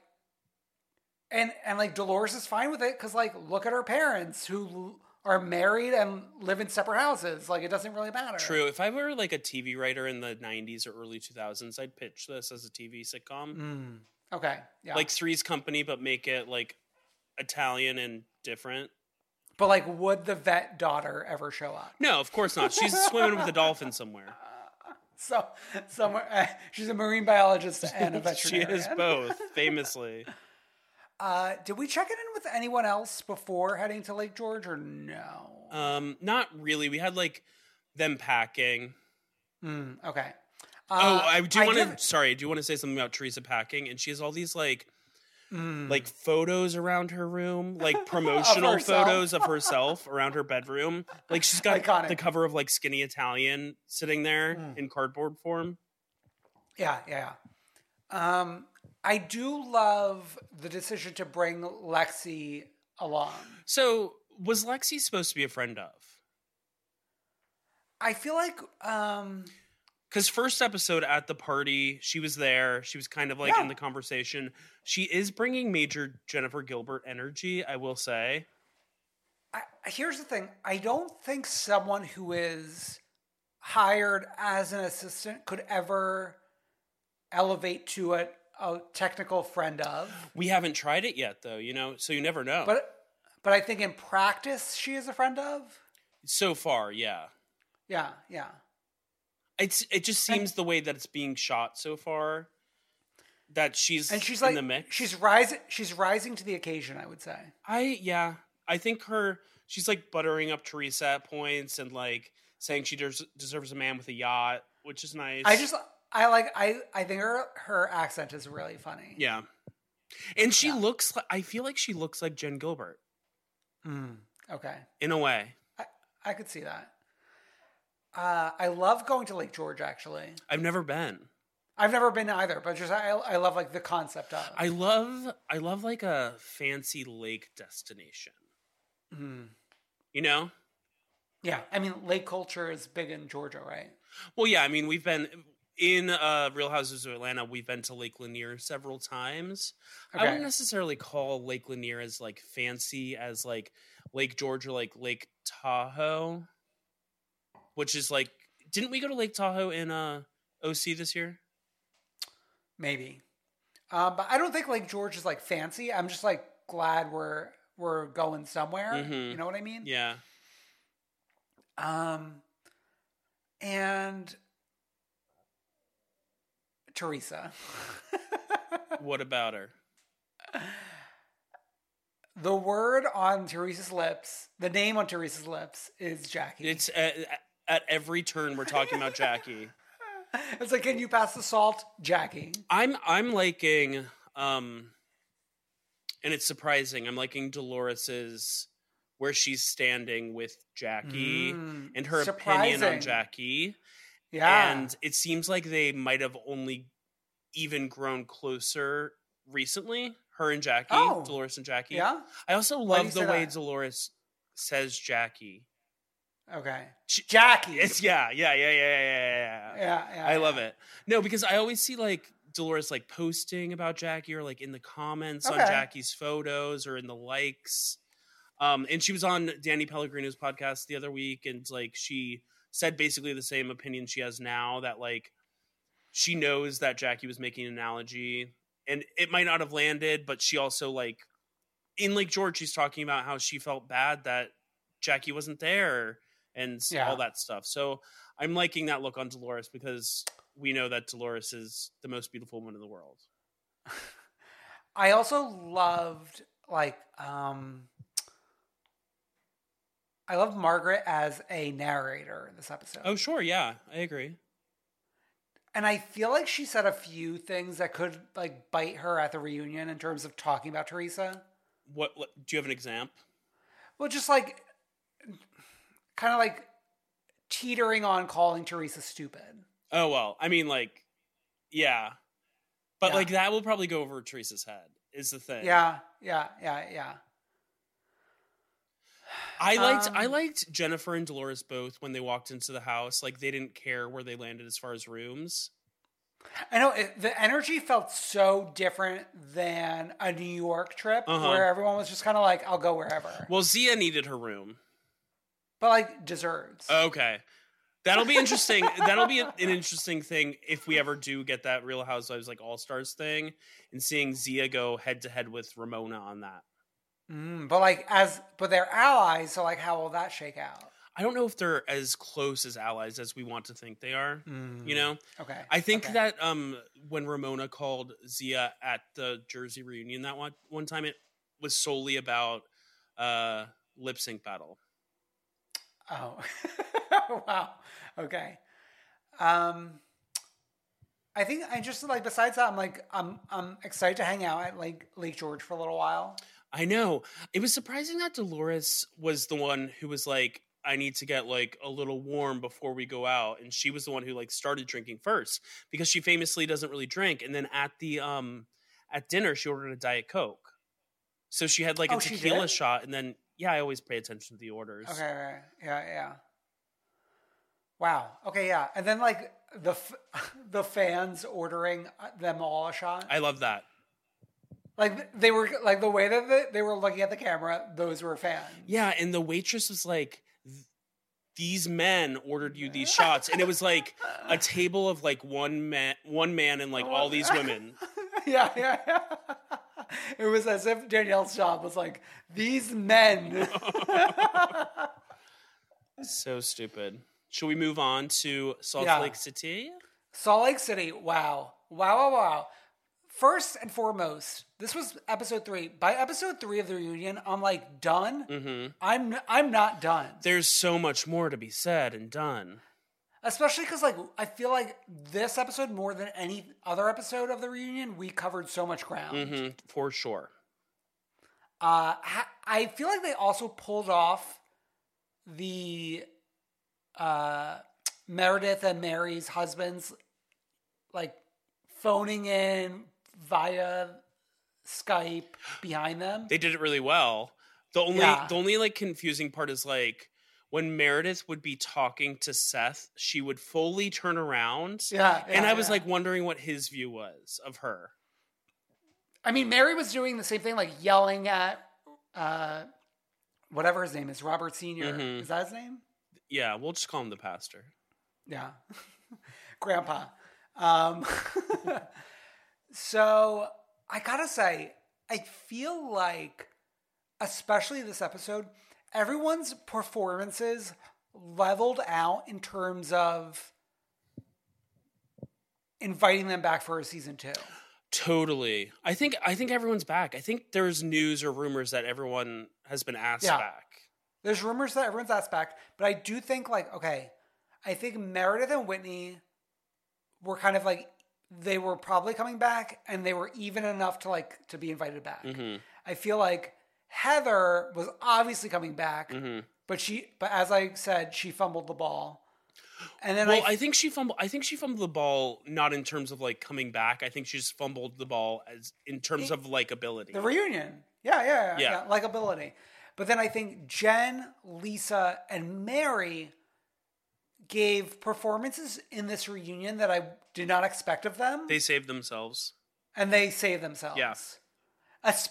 and and like Dolores is fine with it cuz like look at her parents who are married and live in separate houses. Like it doesn't really matter. True. If I were like a TV writer in the '90s or early 2000s, I'd pitch this as a TV sitcom, Mm. Okay. Yeah. like Three's Company, but make it like Italian and different. but like would the vet daughter ever show up? No, of course not. She's *laughs* swimming with a dolphin somewhere. So somewhere uh, *laughs* she's a marine biologist and a *laughs* she is both, famously. Uh, did we check it in with anyone else before heading to Lake George or no? Um, not really. We had like them packing. Mm, okay. oh, Uh, I do want to. Sorry, I do want to say something about Teresa packing, and she has all these like, Mm. like photos around her room, *laughs* like promotional herself. photos of herself around her bedroom. Like she's got Iconic. Mm. the cover of like Skinny Italian sitting there in cardboard form. Yeah, yeah. yeah. Um, I do love the decision to bring Lexi along. So was Lexi supposed to be a friend of? I feel like um, Because first episode at the party, she was there. She was kind of like Yeah. in the conversation. She is bringing major Jennifer Gilbert energy, I will say. I, here's the thing I don't think someone who is hired as an assistant could ever elevate to a, a technical friend of. We haven't tried it yet, though. You know, so you never know. But but I think in practice she is a friend of. so far, yeah. Yeah, yeah. It's it just seems the way that it's being shot so far that she's And she's in like the mix. she's rising she's rising to the occasion, I would say. I yeah, I think her she's like buttering up Teresa at points and like saying she des- deserves a man with a yacht, which is nice. I just I like I I think her her accent is really funny. yeah, and she looks. Like, I feel like she looks like Jen Gilbert Mm, okay. in a way. I, I could see that. Uh, I love going to Lake George. Actually, I've never been. I've never been either, but just I, I love like the concept of. I love I love like a fancy lake destination. Hmm. You know? yeah, I mean, lake culture is big in Georgia, right? Well, yeah. I mean, we've been in uh, Real Housewives of Atlanta. We've been to Lake Lanier several times. I Okay. wouldn't necessarily call Lake Lanier as like fancy as like Lake George or like Lake Tahoe, which is like. Didn't we go to Lake Tahoe in uh, OC this year? Maybe, um, but I don't think Lake George is like fancy. I'm just like glad we're we're going somewhere. Mhm. You know what I mean? Yeah. Um, and Teresa. *laughs* What about her? The word on Teresa's lips, the name on Teresa's lips is Jackie. It's at, at every turn we're talking about Jackie. *laughs* It's like, can you pass the salt, Jackie? I'm I'm liking um and it's surprising. I'm liking Dolores's where she's standing with Jackie Mm, and her opinion on Jackie. Yeah. And it seems like they might have only even grown closer recently, her and Jackie, Oh. Dolores and Jackie. Yeah? I also love the way that? Dolores says Jackie. Okay. She- Jackie. It's yeah, yeah, yeah, yeah, yeah, yeah. yeah, yeah. I love yeah. it. No, because I always see like Dolores like posting about Jackie or like in the comments on Jackie's photos or in the likes. Um, and she was on Danny Pellegrino's podcast the other week, and like she said basically the same opinion she has now that like she knows that Jackie was making an analogy, and it might not have landed, but she also like in Lake George, she's talking about how she felt bad that Jackie wasn't there and Yeah. all that stuff. So I'm liking that look on Dolores because we know that Dolores is the most beautiful woman in the world. *laughs* I also loved like um I loved Margaret as a narrator in this episode. Oh, sure, yeah, I agree. And I feel like she said a few things that could like bite her at the reunion in terms of talking about Teresa. What, what do you have an example? Well, just like kind of like teetering on calling Teresa stupid. Oh well, I mean, like, yeah, but Yeah. like that will probably go over Teresa's head. Is the thing? Yeah, yeah, yeah, yeah. I liked I Um, liked Jennifer and Dolores both when they walked into the house. Like they didn't care where they landed as far as rooms. I know it, the energy felt so different than a New York trip Uh-huh. where everyone was just kind of like, "I'll go wherever," Well, Zia needed her room. but like deserves. Okay. That'll be interesting. *laughs* That'll be an, an interesting thing if we ever do get that Real Housewives like All Stars thing and seeing Zia go head to head with Ramona on that. Mm, but like as but they're allies, so like how will that shake out? I don't know if they're as close as allies as we want to think they are. You know? Okay, I think okay. that um when Ramona called Zia at the Jersey reunion that one one time it was solely about uh lip sync battle. Oh, *laughs* wow. Okay. Um, I think I just like besides that, I'm like I'm I'm excited to hang out at like Lake George for a little while. I know. It was surprising that Dolores was the one who was like, I need to get like a little warm before we go out. And she was the one who like started drinking first because she famously doesn't really drink. And then at the um at dinner she ordered a Diet Coke. So she had like a Oh, tequila shot and then yeah, I always pay attention to the orders. Okay, right. yeah, yeah. Wow. Okay, yeah. And then like the f- *laughs* the fans ordering uh, them all a shot. I love that. Like they were like the way that they, they were looking at the camera. Those were fans. Yeah, and the waitress was like, "These men ordered you these shots," and it was like a table of like one man, one man, and like all these women. *laughs* yeah, yeah, yeah. It was as if Danielle's job was like these men. *laughs* So stupid. Should we move on to Salt Yeah. Lake City? Salt Lake City. Wow. Wow, wow, wow. First and foremost, this was episode three. By episode three of the reunion, I'm like done. Mm-hmm. I'm I'm not done. There's so much more to be said and done. Especially because like I feel like this episode more than any other episode of the reunion, we covered so much ground. hmm for sure. Uh, I feel like they also pulled off the uh, Meredith and Mary's husbands like phoning in via Skype behind them. They did it really well. The only Yeah. the only like confusing part is like when Meredith would be talking to Seth, she would fully turn around. Yeah, and I was yeah. like wondering what his view was of her. I mean, Mary was doing the same thing, like yelling at uh, whatever his name is, Robert Senior. Mhm. Is that his name? Yeah, we'll just call him the pastor. Yeah, *laughs* Grandpa. Um, *laughs* so I gotta say, I feel like, especially this episode, everyone's performances leveled out in terms of inviting them back for a season two. Totally. I think I think everyone's back. I think there's news or rumors that everyone has been asked Yeah. back. There's rumors that everyone's asked back, but I do think like okay, I think Meredith and Whitney were kind of like they were probably coming back and they were even enough to like to be invited back. Mm-hmm. I feel like Heather was obviously coming back, Mm-hmm. but she but as I said, she fumbled the ball. And then Well, I, I think she fumbled. I think she fumbled the ball not in terms of like coming back. I think she just fumbled the ball as in terms of likability. the reunion. Yeah, yeah, yeah, Yeah. yeah, likability. But then I think Jen, Lisa, and Mary gave performances in this reunion that I did not expect of them. They saved themselves, and they saved themselves. Yeah. Es-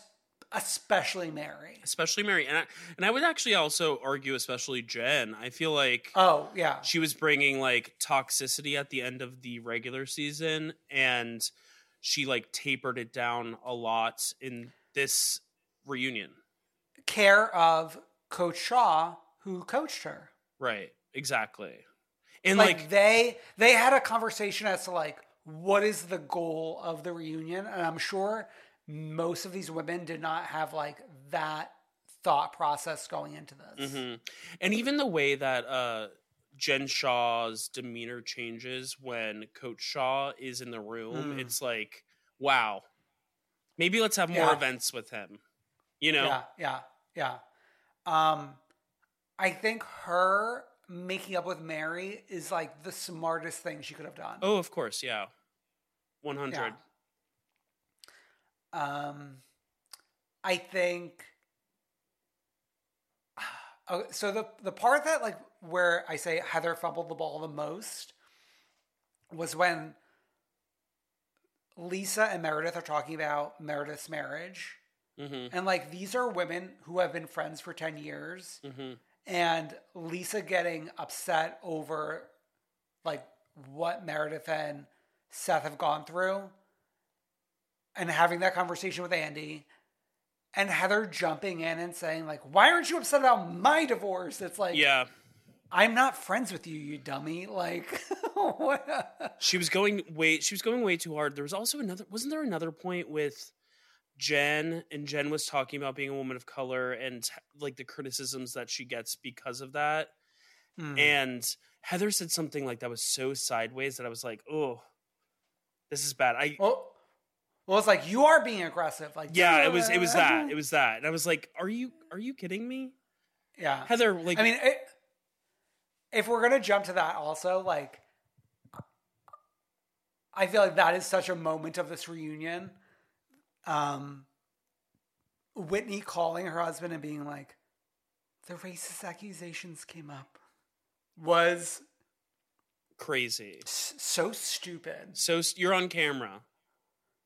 especially Mary. especially Mary, and I, and I would actually also argue, especially Jen. I feel like Oh, yeah. she was bringing like toxicity at the end of the regular season, and she like tapered it down a lot in this reunion. Care of Coach Shah, who coached her. Right. Exactly. And like, like, they they had a conversation as to like what is the goal of the reunion and i'm sure most of these women did not have like that thought process going into this Mhm. and even the way that uh Jen Shah's demeanor changes when Coach Shah is in the room, Mm. it's like, wow, maybe let's have more Yeah. events with him. You know? yeah yeah yeah um i think her making up with mary is like the smartest thing she could have done Oh, of course, yeah. 100. Um, I think. *sighs* Oh, so the the part that like where I say Heather fumbled the ball the most was when Lisa and Meredith are talking about Meredith's marriage, hmm and like these are women who have been friends for ten years, hmm and Lisa getting upset over like what Meredith and Seth have gone through and having that conversation with Andy and Heather jumping in and saying like why aren't you upset about my divorce it's like Yeah. I'm not friends with you you dummy like *laughs* what She was going way she was going way too hard. There was also another wasn't there another point with Jen and Jen was talking about being a woman of color and like the criticisms that she gets because of that. Hmm. And Heather said something like that was so sideways that I was like, "Oh, this is bad." I well, well it's like you are being aggressive like yeah, it was it was that. It was that. And I was like, "Are you are you kidding me?" yeah Heather like I mean, it, if we're gonna jump to that, also like, I feel like that is such a moment of this reunion. Um, Whitney calling her husband and being like, "The racist accusations came up," was crazy. s- so stupid. So you're on camera.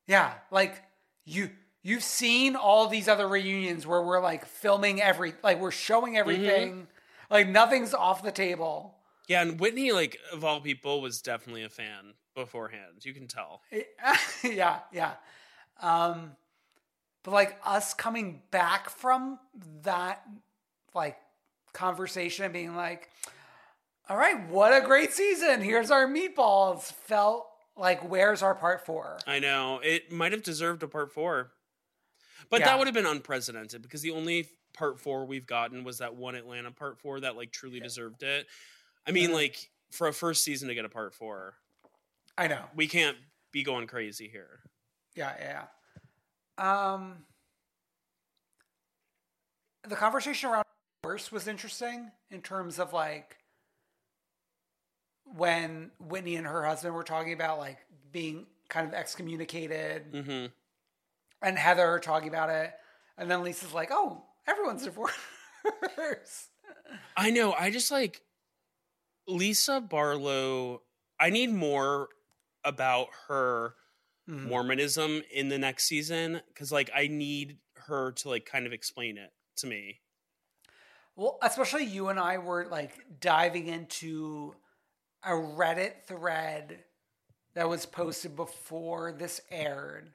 Yeah, like you you've seen all these other reunions where we're like filming every like we're showing everything, like nothing's off the table. Yeah, and Whitney, like of all people, was definitely a fan beforehand. You can tell. *laughs* yeah, yeah. Um, but like us coming back from that like conversation and being like, all right, what a great season. Here's our meatballs. Felt like, where's our part four? I know it might have deserved a part four, but Yeah. that would have been unprecedented because the only part four we've gotten was that one Atlanta part four that like truly deserved it. I mean, Mhm. like for a first season to get a part four, I know. we can't be going crazy here. Yeah, yeah. yeah. Um, the conversation around divorce was interesting in terms of like when Whitney and her husband were talking about like being kind of excommunicated, hmm and Heather talking about it, and then Lisa's like, "Oh, everyone's divorced." *laughs* I know. I just like Lisa Barlow. I need more about her Mhm. Mormonism in the next season because, like, I need her to like kind of explain it to me. Well, especially you and I were like diving into a Reddit thread that was posted before this aired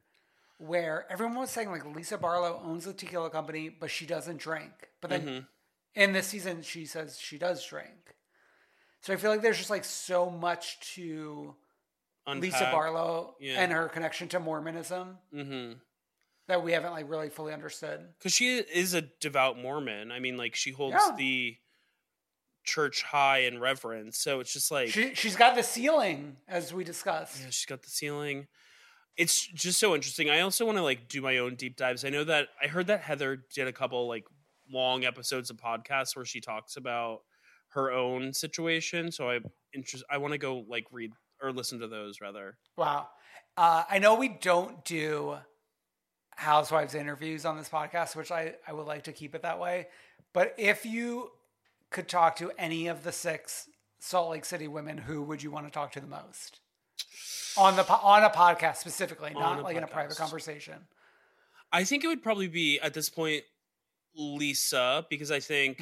where everyone was saying like Lisa Barlow owns the tequila company, but she doesn't drink. But then Mhm. in this season, she says she does drink. So I feel like there's just like so much to Lisa Barlow Yeah. and her connection to Mormonism Mm-hmm. that we haven't like really fully understood. Because she is a devout Mormon. I mean, like, she holds Yeah. the church high in reverence. So it's just like She she's got the ceiling as we discussed. Yeah, she's got the ceiling. It's just so interesting. I also want to like do my own deep dives. I know that I heard that Heather did a couple like long episodes of podcasts where she talks about her own situation. So I interest. I want to go like read or listen to those rather. Wow. Uh, I know we don't do housewives interviews on this podcast, which I, I would like to keep it that way. But if you could talk to any of the six Salt Lake City women, who would you want to talk to the most? On the on a podcast specifically, On not like in a private conversation. I think it would probably be at this point Lisa because I think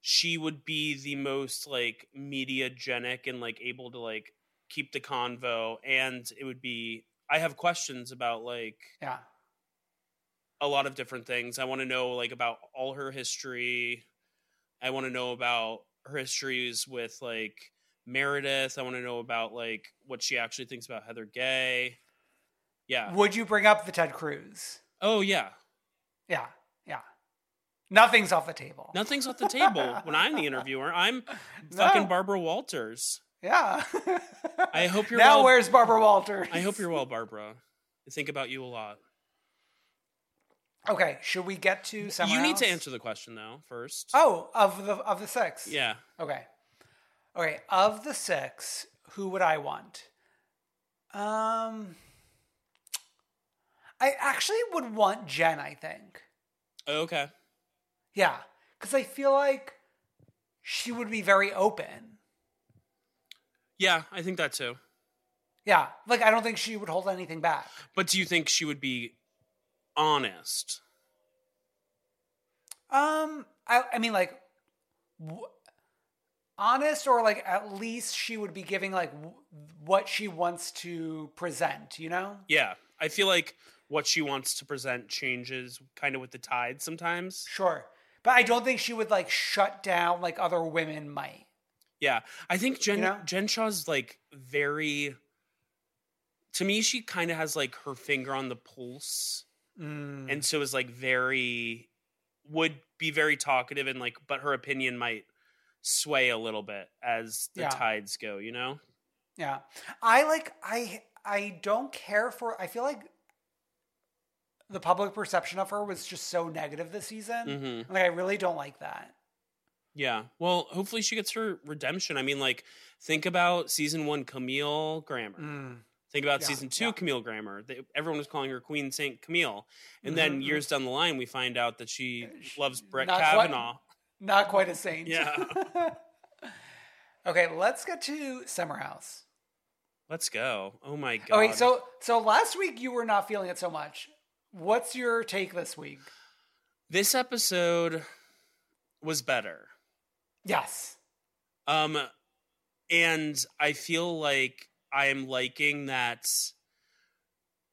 she would be the most like mediagenic and like able to like keep the convo and it would be I have questions about like Yeah. a lot of different things. I want to know like about all her history. I want to know about her histories with like Meredith. I want to know about like what she actually thinks about Heather Gay. Yeah. Would you bring up the Ted Cruz? Oh yeah. Yeah. Yeah. Nothing's off the table. Nothing's off the table when I'm the interviewer. I'm *laughs* No. fucking Barbara Walters. Yeah. I hope you're *laughs* now well. where's Barbara Walters? I hope you're well, Barbara. I think about you a lot. Okay, should we get to you need to answer the question though first. Oh, of the of the six. Yeah. Okay. Okay. Of the six, who would I want? Um, I actually would want Jen. I think. Okay. Yeah, because I feel like she would be very open. Yeah, I think that too. Yeah, like I don't think she would hold anything back. But do you think she would be honest? Um, I I mean like. W- honest or like at least she would be giving like w- what she wants to present you know Yeah, I feel like what she wants to present changes kind of with the tide sometimes. Sure. But I don't think she would like shut down like other women might. Yeah, I think Jen You know? Jen Shah's like very. To me, she kind of has like her finger on the pulse, Mm. and so is like very would be very talkative and like, but her opinion might sway a little bit as the Yeah. tides go. You know? Yeah. I like I I don't care for I feel like the public perception of her was just so negative this season. Mhm. Like I really don't like that. Yeah. Well, hopefully she gets her redemption. I mean, like, think about season one Camille Grammer. Think about Mm. Yeah, season two yeah. Camille Grammer. They, everyone was calling her Queen Saint Camille, and Mhm, then years down the line, we find out that she loves Brett Not quite- Kavanaugh. Not quite a saint. Yeah. *laughs* okay, let's get to Summer House. Let's go. Oh my god. Oh wait, so so last week you were not feeling it so much. What's your take this week? this episode was better. Yes. Um, and I feel like I am liking that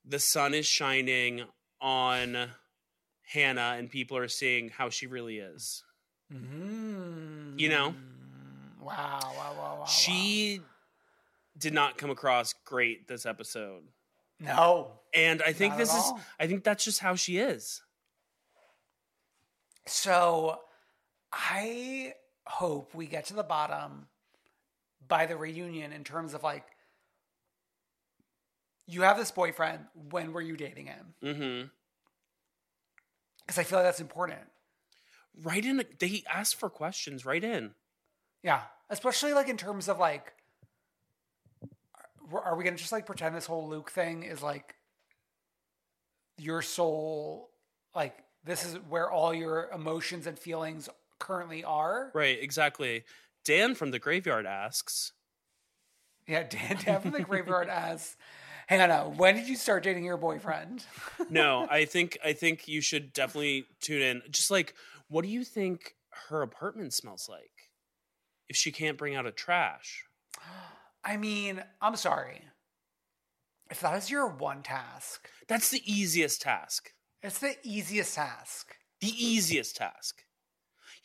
the sun is shining on Hannah, and people are seeing how she really is. Mm. You know, Wow, wow, wow, wow. she did not come across great this episode, No. and I think this is. I think that's just how she is. So I hope we get to the bottom by the reunion in terms of like you have this boyfriend, when were you dating him? Mm-hmm. Because I feel like that's important. Right in. They ask for questions. Right in. Yeah. Especially like in terms of like are we gonna just like pretend this whole Luke thing is like your soul? Like this is where all your emotions and feelings currently are. Right, exactly. Dan from the graveyard asks. Yeah, Dan, *laughs* Dan from the graveyard asks, Hannah, when did you start dating your boyfriend? *laughs* no, I *laughs* think I think you should definitely tune in. Just like, what do you think her apartment smells like? If she can't bring out a trash. I mean, I'm sorry. If that is your one task, That's the easiest task. it's the easiest task. The easiest task.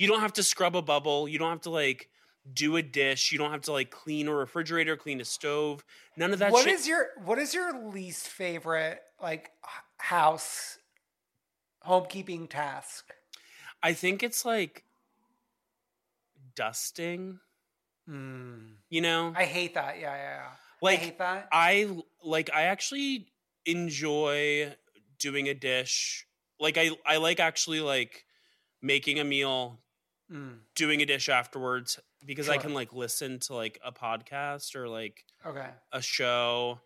You don't have to scrub a bubble. You don't have to like do a dish. You don't have to like clean a refrigerator, clean a stove. None of that What shit. is your what is your least favorite like house homekeeping task? I think it's like dusting. Mm. You know. I hate that. Yeah, yeah, yeah. like I hate that. I like I actually enjoy doing a dish. Like I I like actually like making a meal, Mm, doing a dish afterwards because I can like listen to like a podcast or like okay. a show.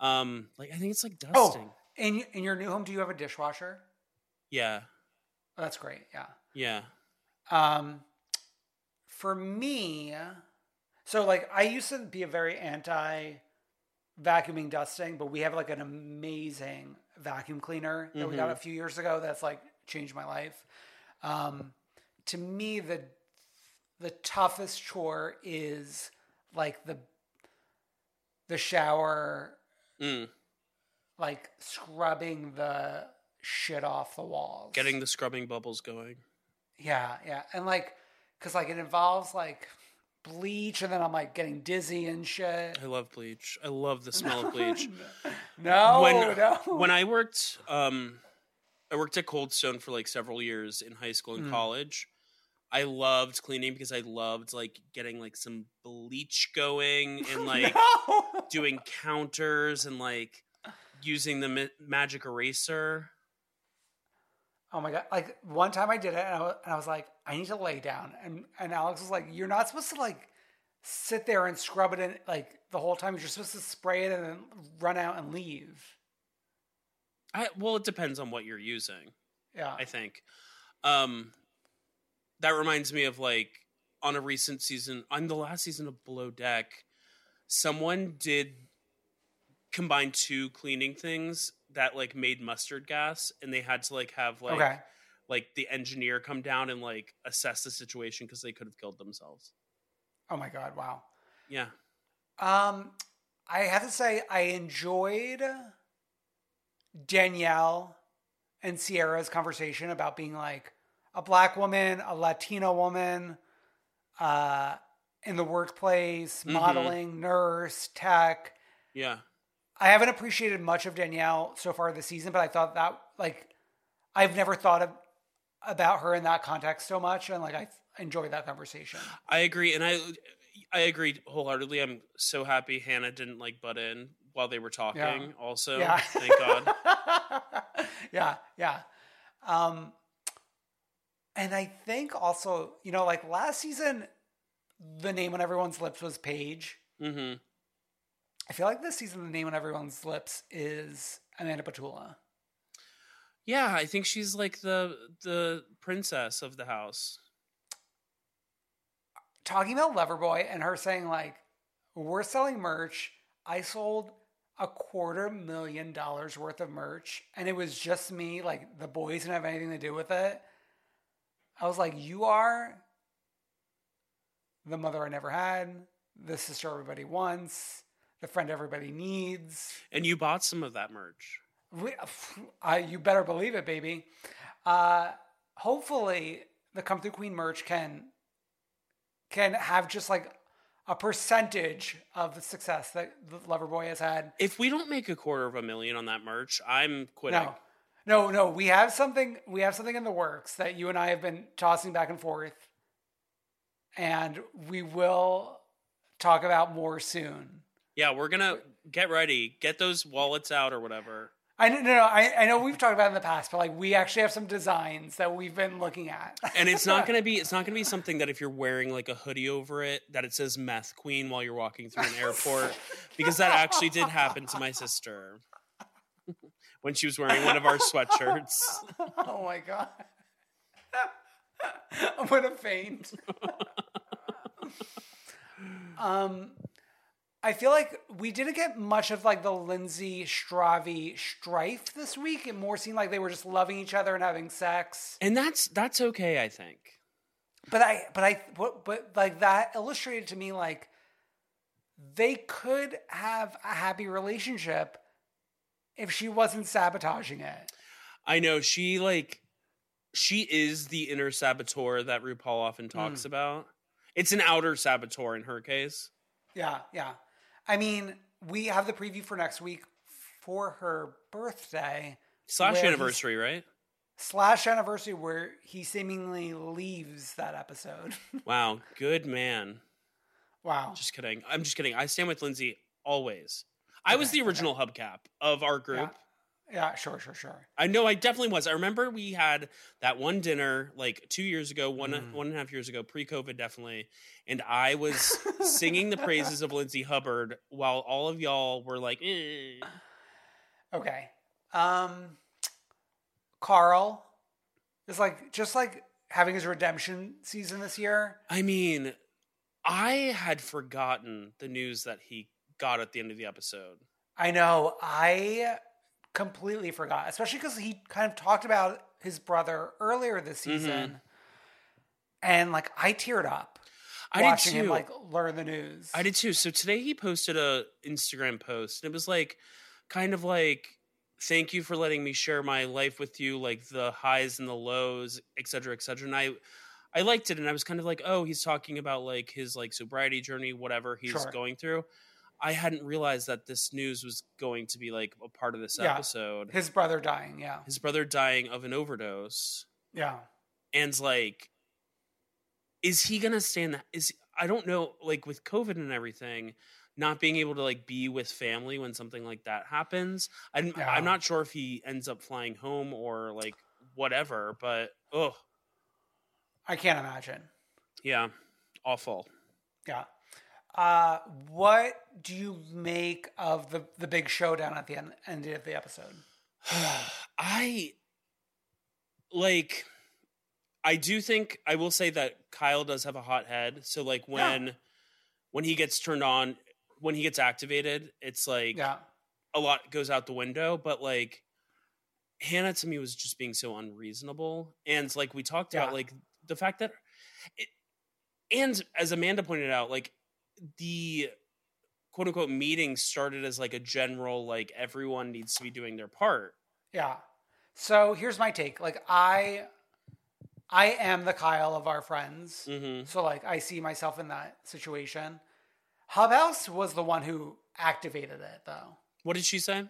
Um like I think it's like Oh, dusting. in in your new home, do you have a dishwasher? Yeah. Oh, that's great. Yeah. Yeah. Um, for me, so like I used to be a very anti vacuuming dusting, but we have like an amazing vacuum cleaner that we got a few years ago that's like changed my life. Um, to me, the the toughest chore is like the the shower, Mm. like scrubbing the shit off the walls. Getting the scrubbing bubbles going. Yeah, yeah. And like, cause like it involves like bleach and then I'm like getting dizzy and shit. I love bleach. I love the smell of *laughs* bleach. No, when no. when I worked um I worked at Cold Stone for like several years in high school and Mm. college. I loved cleaning because I loved like getting like some bleach going *laughs* and like no. doing counters and like using the ma- magic eraser. Oh my god! Like one time I did it and I, was, and I was like, I need to lay down, and and Alex was like, You're not supposed to like sit there and scrub it in like the whole time. You're supposed to spray it and then run out and leave. I well, it depends on what you're using. Yeah. I think. Um, that reminds me of like on a recent season, on the last season of Below Deck, someone did combine two cleaning things that like made mustard gas, and they had to like have like okay. like the engineer come down and like assess the situation because they could have killed themselves. Oh my god! Wow. Yeah, Um, I have to say I enjoyed Danielle and Ciara's conversation about being like a black woman, a Latina woman, uh, in the workplace, Mhm. modeling, nurse, tech. yeah. I haven't appreciated much of Danielle so far this season, but I thought that like I've never thought of about her in that context so much, and like I enjoyed that conversation. I agree, and I I agree wholeheartedly. I'm so happy Hannah didn't like butt in while they were talking. Yeah. Also, Yeah. thank God. *laughs* yeah, yeah. Um, and I think also, you know, like last season, the name on everyone's lips was Paige. hmm I feel like this season, the name on everyone's lips is Amanda Batula. Yeah, I think she's like the the princess of the house. Talking about Loverboy and her saying, like, we're selling merch. I sold a quarter million dollars worth of merch, and it was just me. Like, the boys didn't have anything to do with it. I was like, you are the mother I never had, the sister everybody wants, the friend everybody needs. And you bought some of that merch. We, I, you better believe it, baby. Uh, hopefully, the Come Through Queen merch can can have just like a percentage of the success that the Loverboy has had. If we don't make a quarter of a million on that merch, I'm quitting. No, no, no. We have something. We have something in the works that you and I have been tossing back and forth, and we will talk about more soon. Yeah, we're gonna get ready, get those wallets out or whatever. I know, no, no, I, I know we've talked about it in the past, but like we actually have some designs that we've been looking at. and it's not gonna be *laughs* it's not gonna be something that if you're wearing like a hoodie over it that it says meth queen while you're walking through an airport because that actually did happen to my sister when she was wearing one of our sweatshirts *laughs* oh my god. I *laughs* what a faint. *laughs* um I feel like we didn't get much of like the Lindsay Stravi strife this week. It more seemed like they were just loving each other and having sex. and that's that's okay i think But I, but I, but, but like that illustrated to me like they could have a happy relationship if she wasn't sabotaging it. i know she like she is the inner saboteur that rupaul often mm. talks about it's an outer saboteur in her case Yeah, yeah. I mean, we have the preview for next week for her birthday slash anniversary right slash anniversary where he seemingly leaves that episode. *laughs* wow good man wow. Just kidding. I'm just kidding. I stand with Lindsay always. I was the original hubcap of our group. Yeah, sure, sure, sure. I know I definitely was. I remember we had that one dinner like two years ago, one Mm. one and a half years ago, pre-COVID definitely, and I was singing the *laughs* praises of Lindsay Hubbard while all of y'all were like, eh. Okay. Um Carl is like just like having his redemption season this year. I mean, I had forgotten the news that he got at the end of the episode. I know. I completely forgot, especially because he kind of talked about his brother earlier this Mm-hmm. season, and like I teared up I did watching him like learn the news. I did too. So today he posted a Instagram post and it was like kind of like thank you for letting me share my life with you, like the highs and the lows, et cetera, et cetera. And I I liked it and I was kind of like, oh, he's talking about like his like sobriety journey, whatever he's Sure. going through. I hadn't realized that this news was going to be like a part of this Yeah. episode. His brother dying. Yeah, His brother dying of an overdose. yeah. And like, is he gonna stand that? Is I don't know, like with COVID and everything, not being able to like be with family when something like that happens. I'm Yeah. I'm not sure if he ends up flying home or like whatever, but oh I can't imagine. yeah, awful. Yeah. Uh, what do you make of the the big showdown at the end, end of the episode? *sighs* I like I do think I will say that Kyle does have a hot head. So like when when he gets turned on, when he gets activated, it's like Yeah. a lot goes out the window, but like Hannah to me was just being so unreasonable. And like we talked Yeah. about like the fact that it, and as Amanda pointed out, like the quote unquote meeting started as like a general like everyone needs to be doing their part. Yeah. So here's my take. Like I I am the Kyle of our friends. Mm-hmm. So like I see myself in that situation. Hubhouse was the one who activated it though. What did she say?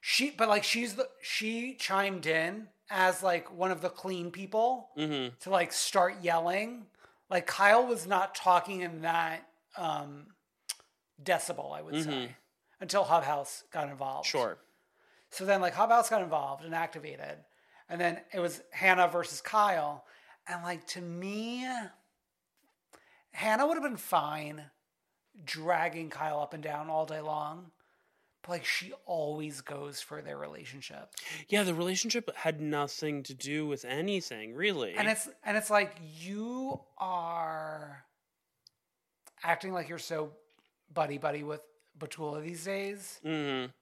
She but like she's the she chimed in as like one of the clean people Mm-hmm. to like start yelling. Like Kyle was not talking in that um decibel, I would say. Until Hubhouse got involved. Sure. So then, like, Hubhouse got involved and activated. And then it was Hannah versus Kyle. And, like, to me, Hannah would have been fine dragging Kyle up and down all day long. But, like, she always goes for their relationship. Yeah, the relationship had nothing to do with anything, really. And it's, and it's like, you are acting like you're so buddy buddy with Batula these days. Mhm.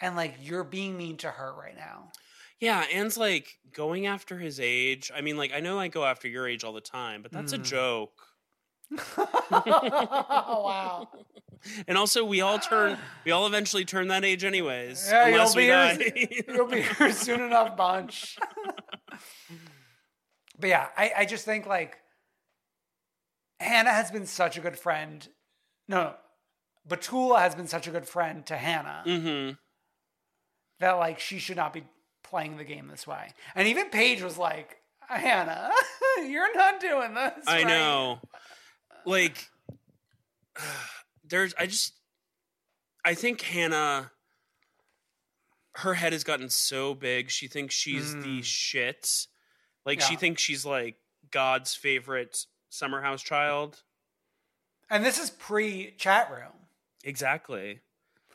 And, like, you're being mean to her right now. Yeah, Anne's like going after his age. I mean, like I know I go after your age all the time, but that's a Mm. joke. oh, *laughs* wow. *laughs* And also, we all turn, we all eventually turn that age, anyways, Yeah, unless you'll we be die. here. *laughs* you'll be here soon enough, bunch. but yeah, I, I just think like Hannah has been such a good friend. No, Batula has been such a good friend to Hannah mm-hmm. that like she should not be playing the game this way. And even Paige was like, Hannah, *laughs* you're not doing this. I right." know. Like, *sighs* there's, I just, I think Hannah, her head has gotten so big. She thinks she's the Mm. shit. Like she thinks she's like God's favorite summer house child. And this is pre chat room. Exactly.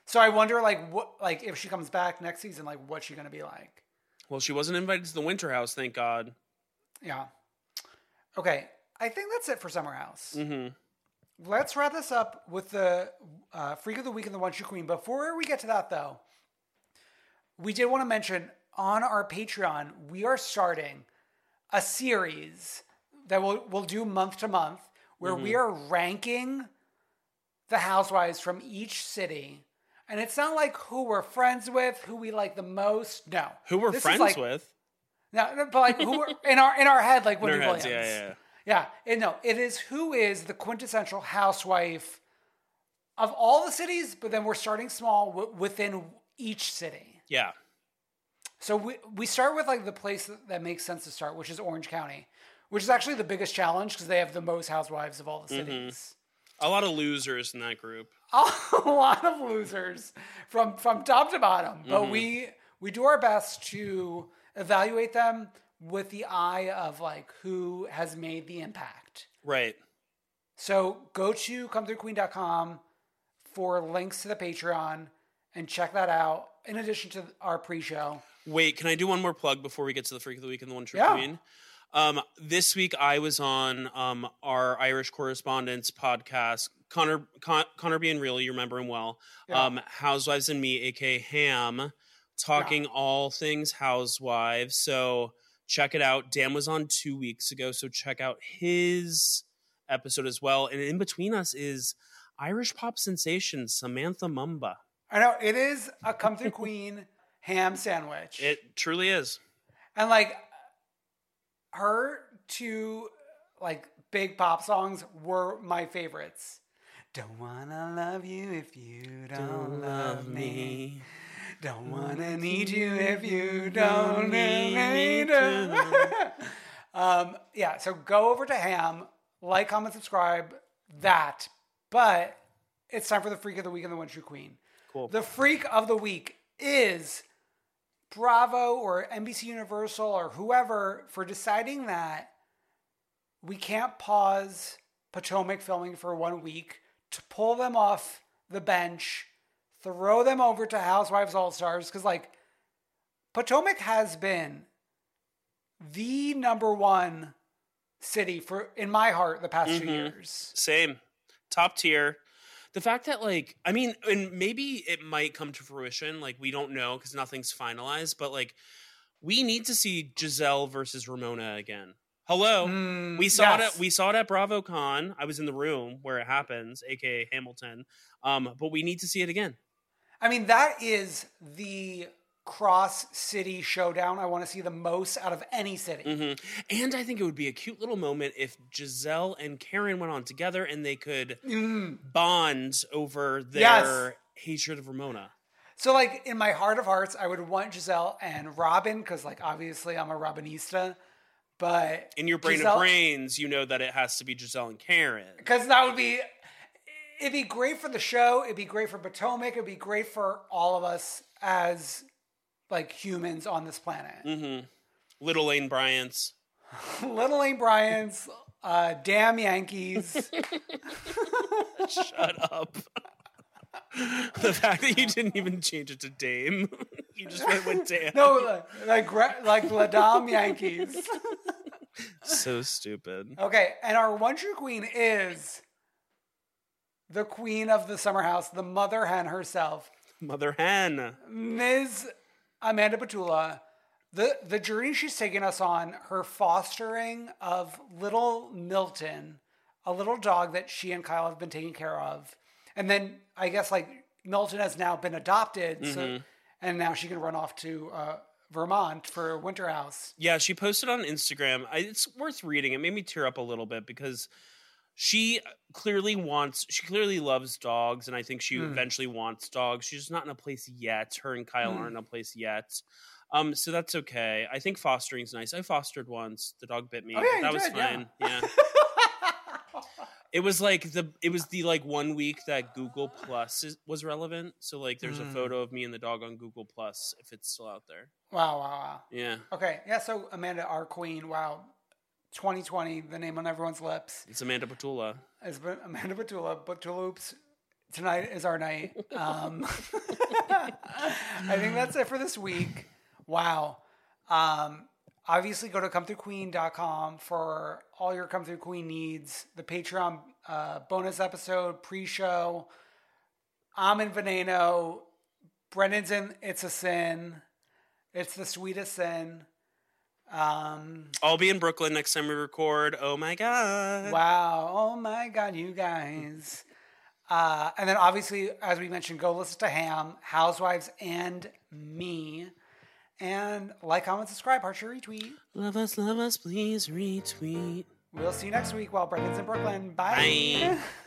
So I wonder, like, what, like, if she comes back next season, like, what's she gonna be like? Well, she wasn't invited to the winter house, thank God. Yeah. Okay, I think that's it for Summer House. hmm Let's wrap this up with the uh, Freak of the Week and the One True Queen. Before we get to that, though, we did want to mention on our Patreon, we are starting a series that we'll, we'll do month to month where we Mm-hmm. are ranking the housewives from each city. And it's not like who we're friends with, who we like the most. No. Who we're This friends like- with. No, but like who we're, in our in our head, like *laughs* Wendy heads, Williams. yeah, yeah. Yeah, and no, it is who is the quintessential housewife of all the cities, but then we're starting small w- within each city. Yeah. So we we start with like the place that makes sense to start, which is Orange County, which is actually the biggest challenge because they have the most housewives of all the cities. A lot of losers in that group. *laughs* A lot of losers from from top to bottom, but Mhm. we we do our best to evaluate them with the eye of like who has made the impact. Right. So go to comethroughqueen.com for links to the Patreon and check that out in addition to our pre-show. Wait, can I do one more plug before we get to the freak of the week and the one true Yeah. queen? Um, this week I was on um, our Irish correspondence podcast. Connor Con- Connor being real, you remember him well. Yeah. Um, Housewives and me, aka Ham, talking all things housewives. So check it out. Dan was on two weeks ago, so check out his episode as well. And in between us is Irish pop sensation Samantha Mumba. I know it is a come through queen ham sandwich. It truly is. and like her two like big pop songs were my favorites. Don't wanna love you if you don't, love me. Don't wanna need you if you don't need me. to. *laughs* um, yeah, so go over to Ham, like, comment, subscribe. That, but it's time for the freak of the week and the one true queen. Cool. The freak of the week is Bravo or NBC Universal or whoever for deciding that we can't pause Potomac filming for one week to pull them off the bench, throw them over to Housewives All Stars. Because, like, Potomac has been the number one city for in my heart the past two Mhm. years. Same. Top tier. The fact that, like, I mean, and maybe it might come to fruition. Like, we don't know because nothing's finalized, but like, we need to see Gizelle versus Ramona again. Hello. Mm, we saw it at we saw it at BravoCon. I was in the room where it happens, aka Hamilton. Um, but we need to see it again. I mean, that is the cross city showdown I want to see the most out of any city. hmm And I think it would be a cute little moment if Gizelle and Karen went on together and they could Mm. bond over their Yes. hatred of Ramona. So, like, in my heart of hearts, I would want Gizelle and Robin because, like, obviously I'm a Robinista. But In your brain Gizelle- of brains, you know that it has to be Gizelle and Karen. because that would be it'd be great for the show it'd be great for potomac it'd be great for all of us as like humans on this planet hmm Little Lane Bryant's. *laughs* little lane bryant's uh damn yankees *laughs* Shut up. *laughs* the fact that you didn't even change it to Dame, you just went with Dame. no like like, like la dame yankees so stupid. okay and our one true queen is the queen of the summer house the mother hen herself Mother Hen. Ms. Amanda Batula, the the journey she's taken us on, her fostering of little Milton, a little dog that she and Kyle have been taking care of, and then I guess like Milton has now been adopted, so Mhm. and now she can run off to uh, Vermont for Winter House. Yeah, she posted on Instagram. I, it's worth reading. It made me tear up a little bit because she clearly wants, she clearly loves dogs, and I think she Hmm. eventually wants dogs. She's just not in a place yet. Her and Kyle Hmm. aren't in a place yet. Um, so that's okay. I think fostering's nice. I fostered once. The dog bit me. Oh, yeah, that was did, yeah. fine. Yeah. *laughs* It was like the it was the like one week that Google Plus is, was relevant. So like there's Mm. a photo of me and the dog on Google Plus if it's still out there. Wow, wow, wow. Yeah. Okay, yeah. So Amanda, our queen. Wow, 2020, the name on everyone's lips It's Amanda Batula. It's Amanda Batula. Batuloops. Tonight is our night. Um, *laughs* I think that's it for this week. Wow. Um, obviously, go to comethroughqueen.com for all your Come Through Queen needs. The Patreon uh, bonus episode, pre-show. I'm in Veneno. Brendan's in It's a Sin. It's the sweetest sin. Um, I'll be in Brooklyn next time we record. Oh my god. Wow. Oh my God, you guys. Uh, and then obviously, as we mentioned, go listen to Ham, Housewives, and me. And like, comment, subscribe, heart, share, retweet. Love us, love us, please retweet. We'll see you next week while Brendan's in Brooklyn. Bye. Bye. *laughs*